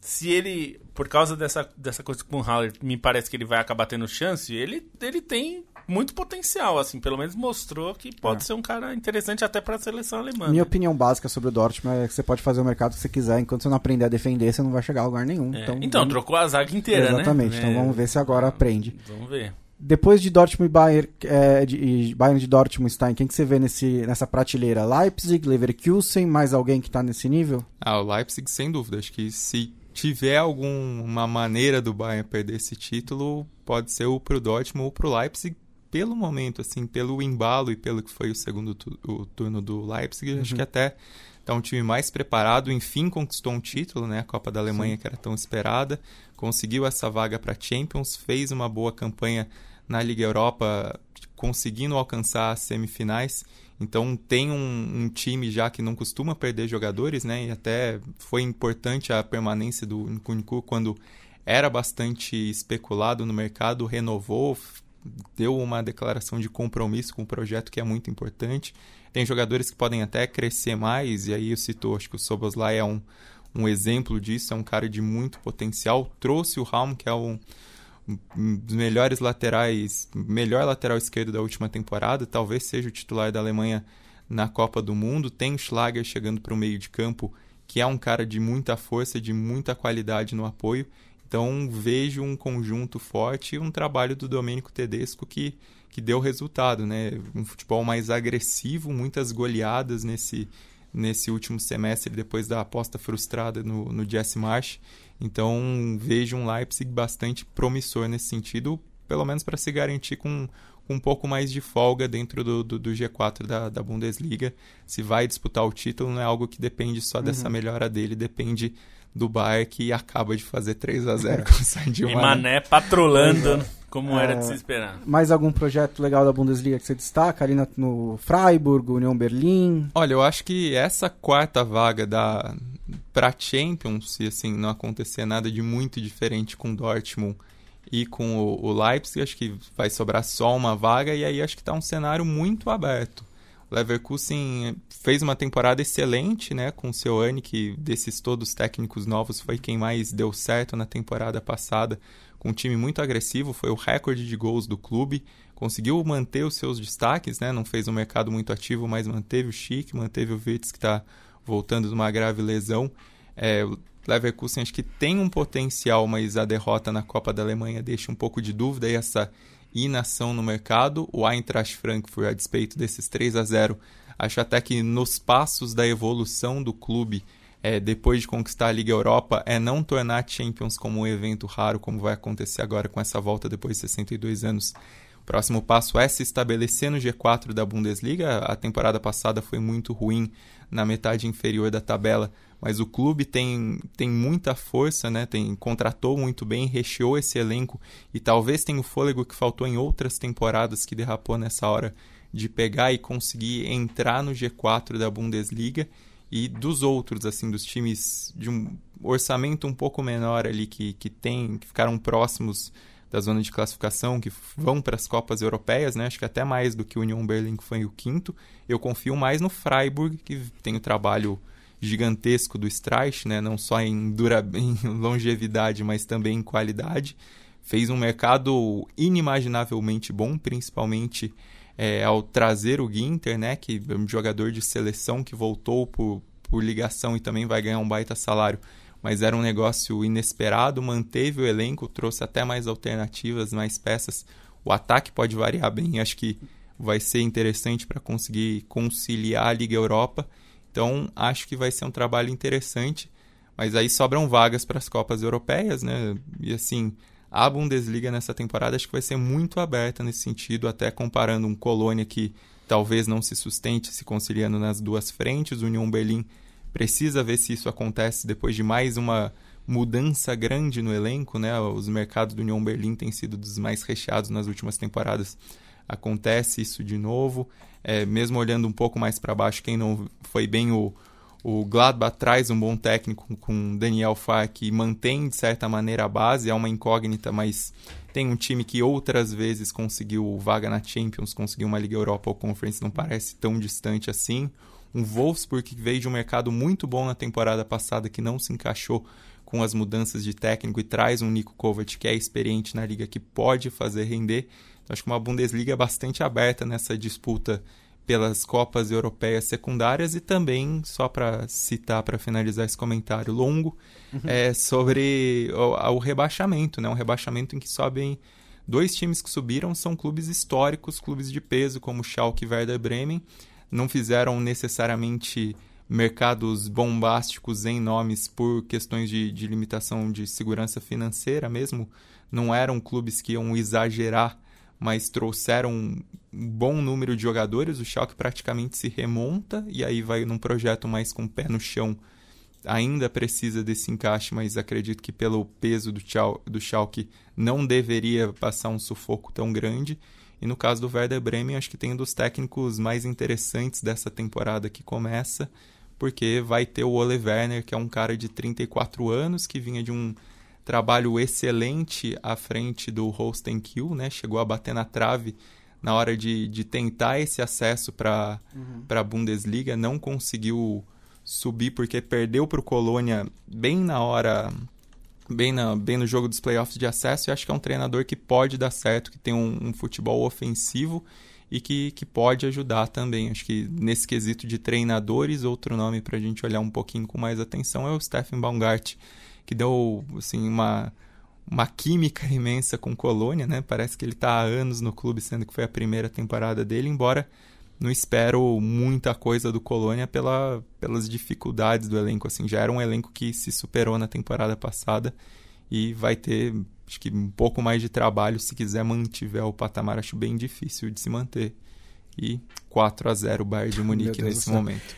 se ele, por causa dessa, dessa coisa com o Haller, me parece que ele vai acabar tendo chance, ele, ele tem muito potencial, assim, pelo menos mostrou que pode é. ser um cara interessante até para a seleção alemã. Minha né? opinião básica sobre o Dortmund é que você pode fazer o mercado que você quiser, enquanto você não aprender a defender, você não vai chegar a lugar nenhum. É. Então, então vamos... trocou a zaga inteira, Exatamente. né? Exatamente, então é. vamos ver se agora aprende. Vamos ver. Depois de Dortmund e Bayern, é, de, Bayern de Dortmund, Stein, quem que você vê nesse, nessa prateleira? Leipzig, Leverkusen, mais alguém que está nesse nível? Ah, o Leipzig sem dúvida. Acho que se tiver alguma maneira do Bayern perder esse título, pode ser ou pro Dortmund ou pro Leipzig, pelo momento, assim, pelo embalo e pelo que foi o segundo tu o turno do Leipzig, uhum. acho que até tá um time mais preparado, enfim conquistou um título, né, a Copa da Alemanha Sim. que era tão esperada, conseguiu essa vaga para Champions, fez uma boa campanha na Liga Europa, conseguindo alcançar as semifinais. Então tem um, um, time já que não costuma perder jogadores, né? E até foi importante a permanência do Nkunku quando era bastante especulado no mercado, renovou, deu uma declaração de compromisso com o projeto que é muito importante. Tem jogadores que podem até crescer mais, e aí eu cito, acho que o Soboslai é um, um exemplo disso, é um cara de muito potencial. Trouxe o Raum, que é um, um dos melhores laterais, melhor lateral esquerdo da última temporada, talvez seja o titular da Alemanha na Copa do Mundo. Tem o Schlager chegando para o meio de campo, que é um cara de muita força, de muita qualidade no apoio. Então vejo um conjunto forte e um trabalho do Domênico Tedesco que, que deu resultado, né? Um futebol mais agressivo, muitas goleadas nesse, nesse último semestre depois da aposta frustrada no, no Jesse Marsh. Então vejo um Leipzig bastante promissor nesse sentido, pelo menos para se garantir com, com, um pouco mais de folga dentro do, do, do G4 da, da, Bundesliga. Se vai disputar o título, não é algo que depende só dessa uhum. melhora dele, depende do Bayern que acaba de fazer 3 a 0 com o Sadio E Mané. Patrolando como É. era de se esperar. Mais algum projeto legal da Bundesliga que você destaca ali no Freiburg, União Berlim? Olha, eu acho que essa quarta vaga da para Champions, se assim não acontecer nada de muito diferente com o Dortmund e com o, o Leipzig, acho que vai sobrar só uma vaga e aí acho que está um cenário muito aberto. Leverkusen fez uma temporada excelente, né, com o seu Anne, que desses todos técnicos novos foi quem mais deu certo na temporada passada, com um time muito agressivo, foi o recorde de gols do clube, conseguiu manter os seus destaques, né, não fez um mercado muito ativo, mas manteve o Chic, manteve o Wirtz, que está voltando de uma grave lesão. É, Leverkusen acho que tem um potencial, mas a derrota na Copa da Alemanha deixa um pouco de dúvida e essa inação no mercado. O Eintracht Frankfurt, a despeito desses 3 a 0 acho até que nos passos da evolução do clube, é, depois de conquistar a Liga Europa, é não tornar a Champions como um evento raro, como vai acontecer agora com essa volta depois de 62 anos. O próximo passo é se estabelecer no G4 da Bundesliga. A temporada passada foi muito ruim na metade inferior da tabela, mas o clube tem, tem muita força, né? Tem, contratou muito bem, recheou esse elenco e talvez tenha o fôlego que faltou em outras temporadas que derrapou nessa hora de pegar e conseguir entrar no G4 da Bundesliga e dos outros, assim, dos times de um orçamento um pouco menor ali que, que tem, que ficaram próximos da zona de classificação, que vão para as Copas Europeias, né? Acho que até mais do que o Union Berlin, que foi o quinto. Eu confio mais no Freiburg, que tem o trabalho gigantesco do Streich, né? Não só em, dura... em longevidade, mas também em qualidade. Fez um mercado inimaginavelmente bom, principalmente é, ao trazer o Ginter, né? Que é um jogador de seleção que voltou por, por ligação e também vai ganhar um baita salário mas era um negócio inesperado, manteve o elenco, trouxe até mais alternativas, mais peças. O ataque pode variar bem, acho que vai ser interessante para conseguir conciliar a Liga Europa. Então, acho que vai ser um trabalho interessante, mas aí sobram vagas para as Copas Europeias, né? E assim, a Bundesliga nessa temporada acho que vai ser muito aberta nesse sentido, até comparando um Colônia que talvez não se sustente se conciliando nas duas frentes, o Union Berlim precisa ver se isso acontece depois de mais uma mudança grande no elenco, né? Os mercados do Union Berlim têm sido dos mais recheados nas últimas temporadas. Acontece isso de novo. É, mesmo olhando um pouco mais para baixo, quem não foi bem o, o Gladbach traz um bom técnico com Daniel Farr que mantém de certa maneira a base, é uma incógnita, mas tem um time que outras vezes conseguiu vaga na Champions, conseguiu uma Liga Europa ou Conference, não parece tão distante assim um Wolfsburg que veio de um mercado muito bom na temporada passada que não se encaixou com as mudanças de técnico e traz um Nico Kovac que é experiente na liga que pode fazer render. Então, acho que uma Bundesliga bastante aberta nessa disputa pelas Copas Europeias secundárias e também, só para citar, para finalizar esse comentário longo, uhum. é sobre o, o rebaixamento, né? um rebaixamento em que sobem dois times que subiram, são clubes históricos, clubes de peso, como Schalke e Werder Bremen, não fizeram necessariamente mercados bombásticos em nomes por questões de, de, limitação de segurança financeira mesmo. Não eram clubes que iam exagerar, mas trouxeram um bom número de jogadores. O Schalke praticamente se remonta e aí vai num projeto mais com o pé no chão. Ainda precisa desse encaixe, mas acredito que pelo peso do, do Schalke não deveria passar um sufoco tão grande. E no caso do Werder Bremen, acho que tem um dos técnicos mais interessantes dessa temporada que começa, porque vai ter o Ole Werner, que é um cara de 34 anos, que vinha de um trabalho excelente à frente do Holstein Kiel, né? Chegou a bater na trave na hora de, de tentar esse acesso para uhum. a Bundesliga, não conseguiu subir porque perdeu para o Colônia bem na hora bem, na, bem no jogo dos playoffs de acesso e acho que é um treinador que pode dar certo, que tem um, um, futebol ofensivo e que, que pode ajudar também. Acho que nesse quesito de treinadores, outro nome para a gente olhar um pouquinho com mais atenção é o Stephen Baumgart, que deu assim, uma, uma química imensa com Colônia, né? Parece que ele está há anos no clube, sendo que foi a primeira temporada dele, embora não espero muita coisa do Colônia pela, pelas dificuldades do elenco. Assim, já era um elenco que se superou na temporada passada e vai ter acho que um pouco mais de trabalho se quiser mantiver o patamar. Acho bem difícil de se manter. E 4 a 0 o Bayern de Munique nesse momento.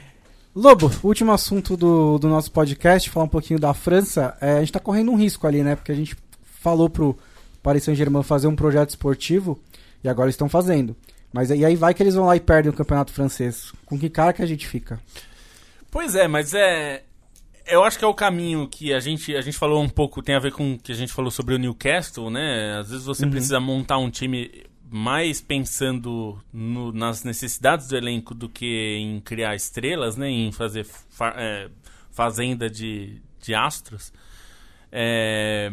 Lobo, último assunto do, do nosso podcast, falar um pouquinho da França. É, a gente tá correndo um risco ali, né? Porque a gente falou pro Paris Saint-Germain fazer um projeto esportivo e agora estão fazendo. Mas e aí vai que eles vão lá e perdem o campeonato francês. Com que cara que a gente fica? Pois é, mas é. Eu acho que é o caminho que a gente, a gente falou um pouco, tem a ver com o que a gente falou sobre o Newcastle, né? Às vezes você precisa montar um time mais pensando no- nas necessidades do elenco do que em criar estrelas, né? Em fazer fa- é, fazenda de, de astros. É,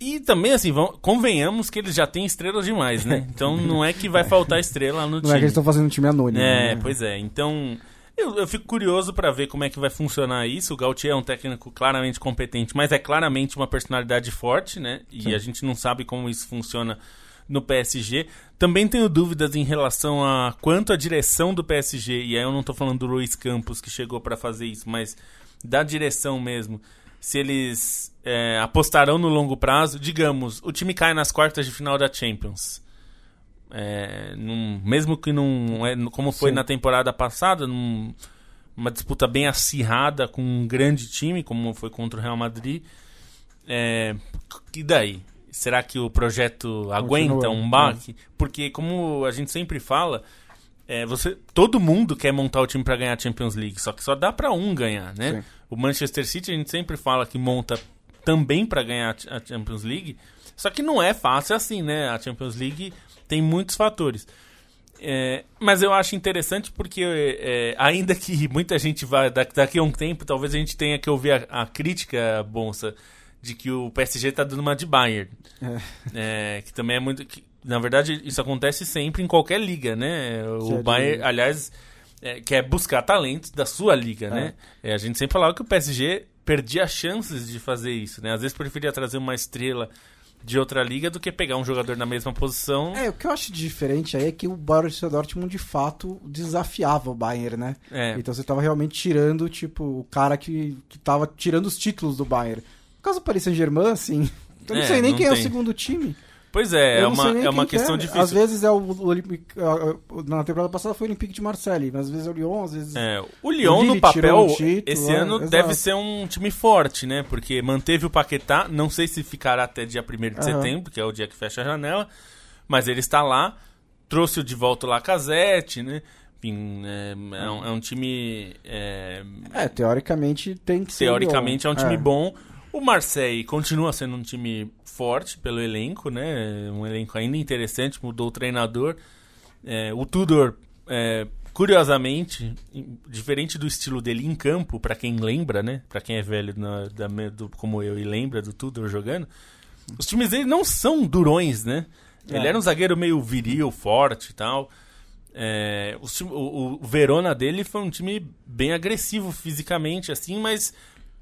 e também, assim, vão- convenhamos que eles já têm estrelas demais, né? Então não é que vai faltar estrela no Não time. é que eles estão fazendo um time anônimo. É, né? pois é. Então, eu, eu fico curioso pra ver como é que vai funcionar isso. O Gautier é um técnico claramente competente, mas é claramente uma personalidade forte, né? E a gente não sabe como isso funciona no PSG. Também tenho dúvidas em relação a quanto a direção do PSG, e aí eu não tô falando do Luiz Campos que chegou pra fazer isso, mas da direção mesmo. Se eles é, apostarão no longo prazo, digamos, o time cai nas quartas de final da Champions. É, num- mesmo que não é como foi Sim. na temporada passada, num- uma disputa bem acirrada com um grande time, como foi contra o Real Madrid. É, e daí? Será que o projeto aguenta um baque? Porque, como a gente sempre fala, é, você, todo mundo quer montar o time para ganhar a Champions League, só que só dá para um ganhar, né? Sim. O Manchester City a gente sempre fala que monta também para ganhar a Champions League, só que não é fácil assim, né? A Champions League tem muitos fatores. É, mas eu acho interessante porque, é, ainda que muita gente vá, da- daqui a um tempo, talvez a gente tenha que ouvir a, a crítica, Bonsa, de que o PSG tá dando uma de Bayern. É, que também é muito. que, na verdade, isso acontece sempre em qualquer liga, né? É O de- Bayern, aliás, é, quer buscar talentos da sua liga, né? É, a gente sempre falava que o PSG perdia chances de fazer isso, né? Às vezes preferia trazer uma estrela de outra liga do que pegar um jogador na mesma posição. É, o que eu acho diferente aí é que o Borussia Dortmund de fato desafiava o Bayern, né? É. Então você tava realmente tirando, tipo, o cara que, que tava tirando os títulos do Bayern. Caso do Paris Saint-Germain, assim, eu não É, sei nem quem é o tem. segundo time. Pois é, é Eu sei uma, é uma questão é. difícil. Às vezes é o Olympique. Na temporada passada foi o Olympique de Marseille, mas às vezes é o Lyon, às vezes. É, o Lyon, no papel, o título, esse é, ano exato. deve ser um time forte, né? Porque manteve o Paquetá, não sei se ficará até dia 1 de Aham. setembro, que é o dia que fecha a janela, mas ele está lá, trouxe de volta o Lacazette, né? Enfim, é, é um, é um time... é, É, teoricamente tem que ser. o teoricamente é um time bom. O Marseille continua sendo um time forte pelo elenco, né? Um elenco ainda interessante, mudou o treinador. É, o Tudor, é, curiosamente, diferente do estilo dele em campo, pra quem lembra, né? Pra quem é velho na- da do- como eu e lembra do Tudor jogando, os times dele não são durões, né? Ele É. era um zagueiro meio viril, forte e tal. É, o, o Verona dele foi um time bem agressivo fisicamente, assim, mas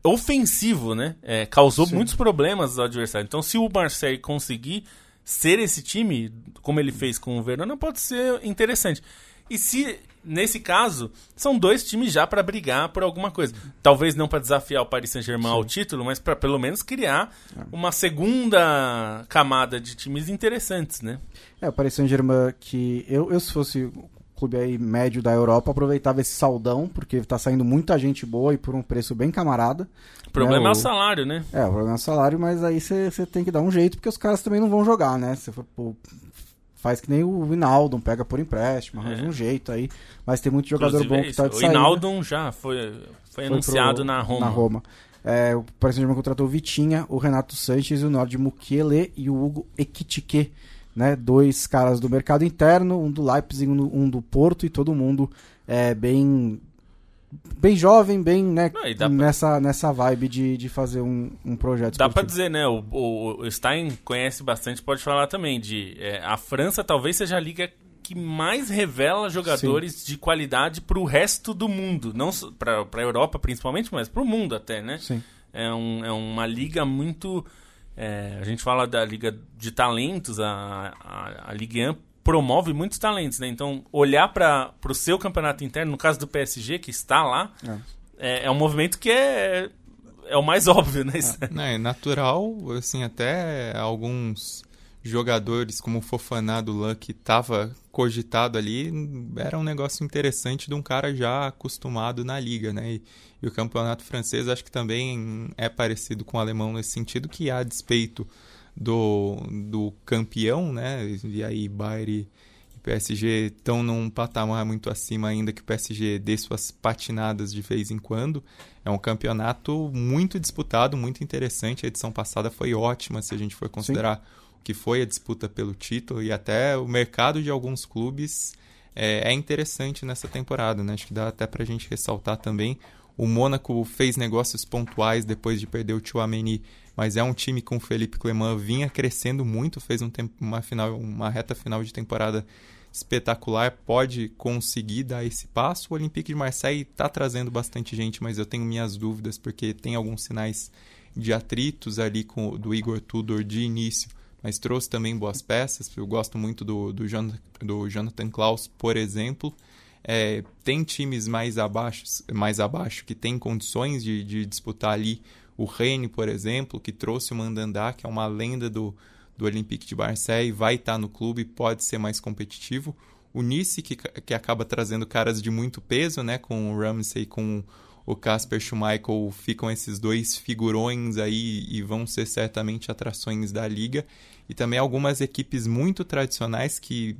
ofensivo, né? É, causou muitos problemas ao adversário. Então, se o Marseille conseguir ser esse time, como ele fez com o Verona, pode ser interessante. E se, nesse caso, são dois times já para brigar por alguma coisa. Talvez não para desafiar o Paris Saint-Germain ao título, mas para pelo menos criar uma segunda camada de times interessantes, né? É, o Paris Saint-Germain que eu, eu se fosse clube aí médio da Europa, aproveitava esse saldão, porque tá saindo muita gente boa e por um preço bem camarada. O problema é, o salário, né? É, o problema é o salário, mas aí você tem que dar um jeito, porque os caras também não vão jogar, né? Você faz que nem o Vinaldo, pega por empréstimo, arranja É. um jeito aí. Mas tem muito jogador Inclusive, bom é que tá de o saída. Inaldo já foi, foi, Foi anunciado pro- na Roma. Na Roma. É, o Paris Saint-Germain contratou o Vitinha, o Renato Sanches, o Nord Mukiele e o Hugo Ekitike, né? Dois caras do mercado interno, um do Leipzig, um do, um do Porto e todo mundo é, bem bem jovem, bem né, Não, dá pra- nessa, nessa vibe de, de fazer um, um projeto Dá pra esportivo. dizer, né? O, o- o Stein conhece bastante, pode falar também de é, a França talvez seja a liga que mais revela jogadores de qualidade pro resto do mundo, não pra, pra Europa principalmente, mas pro mundo até, né? Sim. É, um- é uma liga muito. É, a gente fala da liga de talentos, a, a, a Ligue 1 promove muitos talentos, né? Então, olhar para o seu campeonato interno, no caso do PSG, que está lá, é, é um movimento que é, é o mais óbvio, né? Né, é natural, assim, até alguns jogadores como o Fofaná do Luck estava cogitado ali, era um negócio interessante de um cara já acostumado na liga, né? E, e, o campeonato francês acho que também é parecido com o alemão nesse sentido, que a despeito do, do campeão, né? E aí Bayern e PSG estão num patamar muito acima ainda que o PSG dê suas patinadas de vez em quando. É um campeonato muito disputado, muito interessante. A edição passada foi ótima, se a gente for considerar Sim. o que foi a disputa pelo título e até o mercado de alguns clubes é, é interessante nessa temporada, né? Acho que dá até para a gente ressaltar também. O Mônaco fez negócios pontuais depois de perder o Chouameni mas é um time com o Felipe Cleman vinha crescendo muito, fez um tempo, uma, final, uma reta final de temporada espetacular, pode conseguir dar esse passo. O Olympique de Marseille está trazendo bastante gente, mas eu tenho minhas dúvidas porque tem alguns sinais de atritos ali com do Igor Tudor de início, mas trouxe também boas peças. Eu gosto muito do, do, Jonathan, do Jonathan Klaus, por exemplo. É, tem times mais abaixo, mais abaixo que têm condições de, de disputar ali o Reine, por exemplo, que trouxe o Mandandá, que é uma lenda do, do Olympique de Marseille, vai estar no clube, pode ser mais competitivo. O Nice, que, que acaba trazendo caras de muito peso, né? Com o Ramsey, com o Casper Schmeichel, ficam esses dois figurões aí e vão ser certamente atrações da liga. E também algumas equipes muito tradicionais que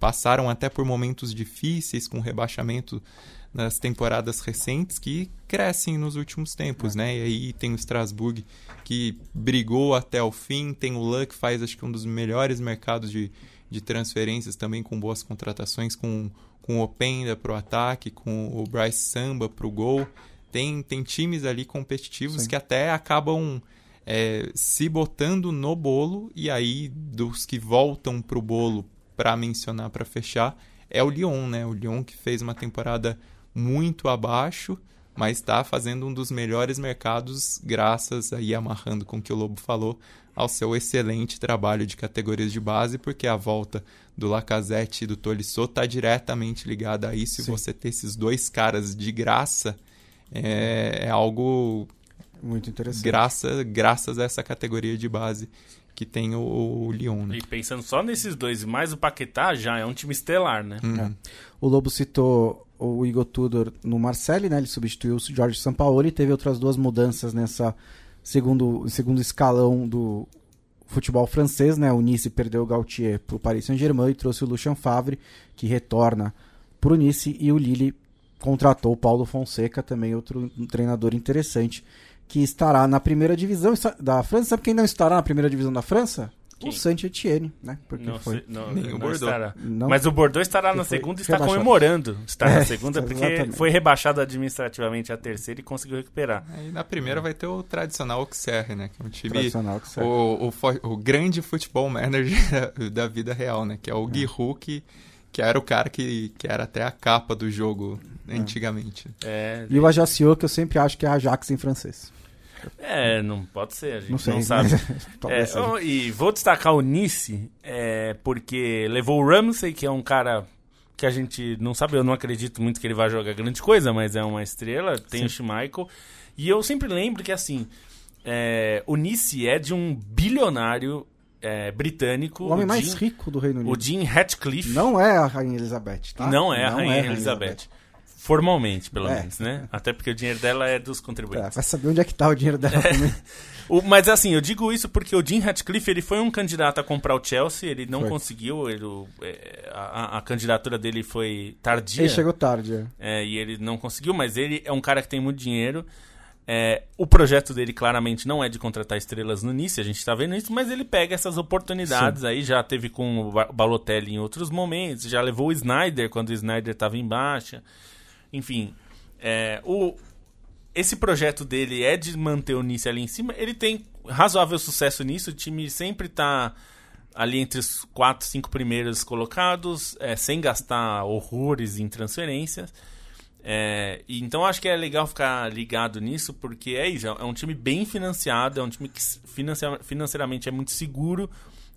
passaram até por momentos difíceis com rebaixamento nas temporadas recentes que crescem nos últimos tempos, é. né? E aí tem o Strasbourg que brigou até o fim, tem o Luck faz acho que um dos melhores mercados de, de transferências também com boas contratações, com, com o Openda para o ataque, com o Bryce Samba para o gol. Tem, tem times ali competitivos Sim. que até acabam é, se botando no bolo e aí dos que voltam para o bolo para mencionar, para fechar, é o Lyon, né? O Lyon que fez uma temporada muito abaixo, mas está fazendo um dos melhores mercados, graças aí amarrando com o que o Lobo falou, ao seu excelente trabalho de categorias de base, porque a volta do Lacazette e do Tolisso está diretamente ligada a isso. Sim. E você ter esses dois caras de graça é, é algo muito interessante. Graça, graças a essa categoria de base que tem o, o Lyon. Né? E pensando só nesses dois, mais o Paquetá, já é um time estelar, né? Uhum. É. O Lobo citou o Igor Tudor no Marseille, né? Ele substituiu o Jorge Sampaoli e teve outras duas mudanças nessa segundo, segundo escalão do futebol francês, né? O Nice perdeu o Gautier para o Paris Saint-Germain e trouxe o Lucien Favre, que retorna para o Nice, e o Lille contratou o Paulo Fonseca, também outro treinador interessante, que estará na primeira divisão da França. Sabe quem não estará na primeira divisão da França? Quem? O Saint Etienne, né? Porque não, foi. não, Nem o Bordeaux. Não, Mas o Bordeaux estará na segunda e está rebaixado. comemorando estar é, na segunda, porque exatamente. foi rebaixado administrativamente a terceira e conseguiu recuperar. Aí na primeira vai ter o tradicional Auxerre, né? Que é um time. Tradicional o, o, o, grande futebol manager da, vida real, né? Que é o é. Giroud, que, que era o cara que, que era até a capa do jogo é. antigamente. É, e o Ajaccio, que eu sempre acho que é Ajax em francês. É, não pode ser, a gente não, sei, não sabe. é, e vou destacar o Nice, é, porque levou o Ramsey, que é um cara que a gente não sabe, eu não acredito muito que ele vai jogar grande coisa, mas é uma estrela, tem Sim. o Schmeichel. E eu sempre lembro que, assim, é, o Nice é de um bilionário é, britânico. O homem o mais rico do Reino Unido. O Jim Ratcliffe. Não é a Rainha Elizabeth, tá? Não é a, Rainha, é a Rainha Elizabeth. Elizabeth. Formalmente, pelo é. menos, né? Até porque o dinheiro dela é dos contribuintes. É, vai saber onde é que tá o dinheiro dela também. o, mas assim, eu digo isso porque o Jim Ratcliffe ele foi um candidato a comprar o Chelsea, ele não foi. conseguiu, ele, é, a, a, candidatura dele foi tardia. Ele chegou tarde. É. é, e ele não conseguiu, mas ele é um cara que tem muito dinheiro. É, o projeto dele claramente não é de contratar estrelas no Nice, a gente está vendo isso, mas ele pega essas oportunidades Sim. aí, já teve com o Balotelli em outros momentos, já levou o Snyder quando o Snyder estava em baixa. Enfim, é, o, esse projeto dele é de manter o Nice ali em cima. Ele tem razoável sucesso nisso. O time sempre está ali entre os quatro, cinco primeiros colocados, é, sem gastar horrores em transferências. É, então acho que é legal ficar ligado nisso, porque é isso, é um time bem financiado, é um time que financeiramente é muito seguro.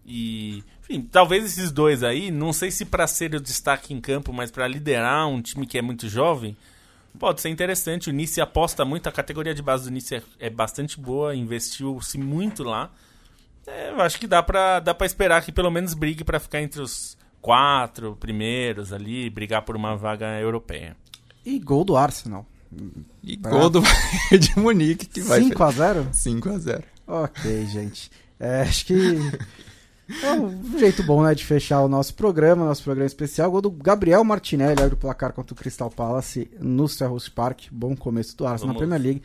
E, enfim, talvez esses dois aí, não sei se para ser o destaque em campo, mas para liderar um time que é muito jovem, pode ser interessante. O Nice aposta muito, a categoria de base do Nice é, é bastante boa, investiu-se muito lá. É, eu acho que dá pra, dá esperar que pelo menos brigue pra ficar entre os quatro primeiros ali, brigar por uma vaga europeia. E gol do Arsenal. E gol do de Munique que vai 5x0? 5x0. Ok, gente. É, acho que é um jeito bom, né, de fechar o nosso programa, nosso programa especial. Gol do Gabriel Martinelli, abre o placar contra o Crystal Palace no Selhurst Park. Bom começo do Arsenal na. Premier League.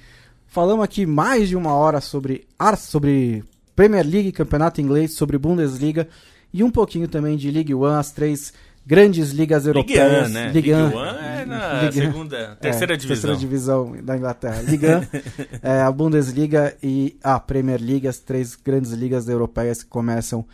Falamos aqui mais de uma hora sobre, Ar sobre Premier League, Campeonato Inglês, sobre Bundesliga e um pouquinho também de League One, as três grandes ligas Ligue 1, europeias. né? Ligue Ligue 1. 1 é na Ligue 1. segunda, terceira É, divisão. Terceira divisão da Inglaterra. Liga, é, a Bundesliga e a Premier League, as três grandes ligas europeias que começam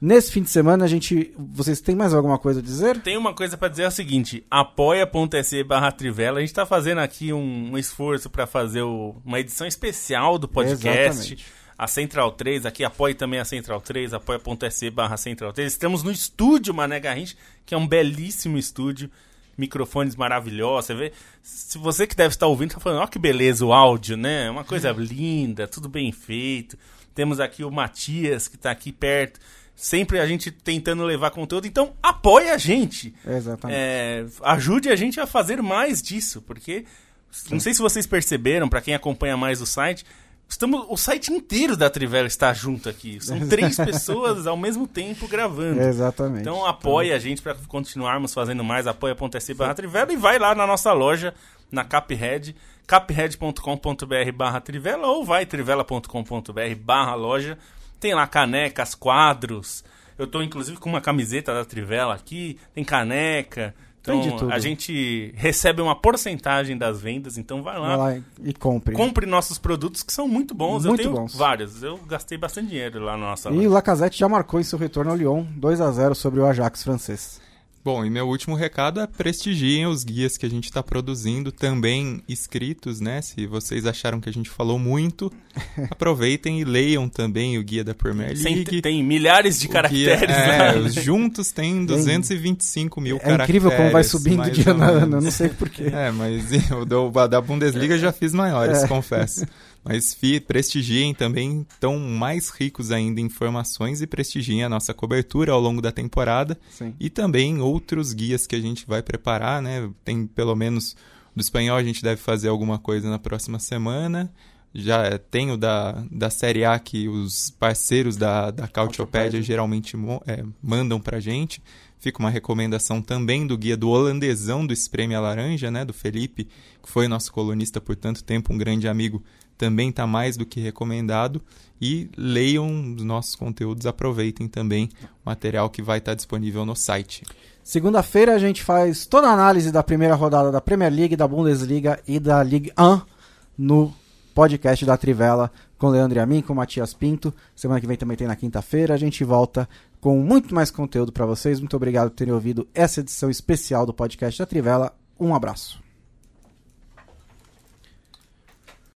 nesse fim de semana. A gente, vocês têm mais alguma coisa a dizer? Tem uma coisa pra dizer é o seguinte, apoia.se barra Trivela, a gente tá fazendo aqui um, um esforço pra fazer o- uma edição especial do podcast. Exatamente. A Central 3, aqui apoie também a Central 3, apoia.se barra Central 3. Estamos no estúdio Mané Garrincha, que é um belíssimo estúdio, microfones maravilhosos, você vê, se você que deve estar ouvindo, tá falando, ó que beleza o áudio, né? Uma coisa linda, tudo bem feito. Temos aqui o Matias, que tá aqui perto, sempre a gente tentando levar conteúdo, então apoie a gente. Exatamente. É, ajude a gente a fazer mais disso, porque não sei se vocês perceberam, para quem acompanha mais o site, estamos o site inteiro da Trivela está junto aqui. São três pessoas ao mesmo tempo gravando. Exatamente. Então apoie a gente para continuarmos fazendo mais, apoia.se barra Trivela e vai lá na nossa loja, na Caphead, caphead.com.br barra Trivela ou vai trivela.com.br barra loja. Tem lá canecas, quadros. Eu tô inclusive com uma camiseta da Trivela aqui, tem caneca. Então a gente recebe uma porcentagem das vendas, então vai lá. Vai lá e compre. Compre nossos produtos que são muito bons. Muito eu tenho bons. vários. Eu gastei bastante dinheiro lá na nossa E o. Lacazette já marcou em seu retorno ao Lyon 2 a 0 sobre o Ajax francês. Bom, e meu último recado é prestigiem os guias que a gente está produzindo, também escritos, né? Se vocês acharam que a gente falou muito, aproveitem e leiam também o guia da Premier Sem- League. tem milhares de O guia- caracteres é, lá. né? os juntos tem 225 mil É caracteres. incrível como vai subindo no ano, eu menos. não sei porquê. É, mas o da Bundesliga eu já fiz maiores, confesso. Mas fi, prestigiem também, estão mais ricos ainda em informações e prestigiem a nossa cobertura ao longo da temporada. Sim. E também outros guias que a gente vai preparar, né? Tem pelo menos do espanhol a gente deve fazer alguma coisa na próxima semana. Já é, tem o da, da Série A que os parceiros da, da Cautiopédia geralmente é, mandam pra gente. Fica uma recomendação também do guia do holandesão do Espreme a Laranja, né? Do Felipe, que foi nosso colunista por tanto tempo, um grande amigo. Também está mais do que recomendado. E leiam os nossos conteúdos, aproveitem também o material que vai estar disponível no site. Segunda-feira a gente faz toda a análise da primeira rodada da Premier League, da Bundesliga e da Ligue 1 no podcast da Trivela com Leandro e a mim, com Matias Pinto. Semana que vem também tem na quinta-feira. A gente volta com muito mais conteúdo para vocês. Muito obrigado por terem ouvido essa edição especial do podcast da Trivela. Um abraço.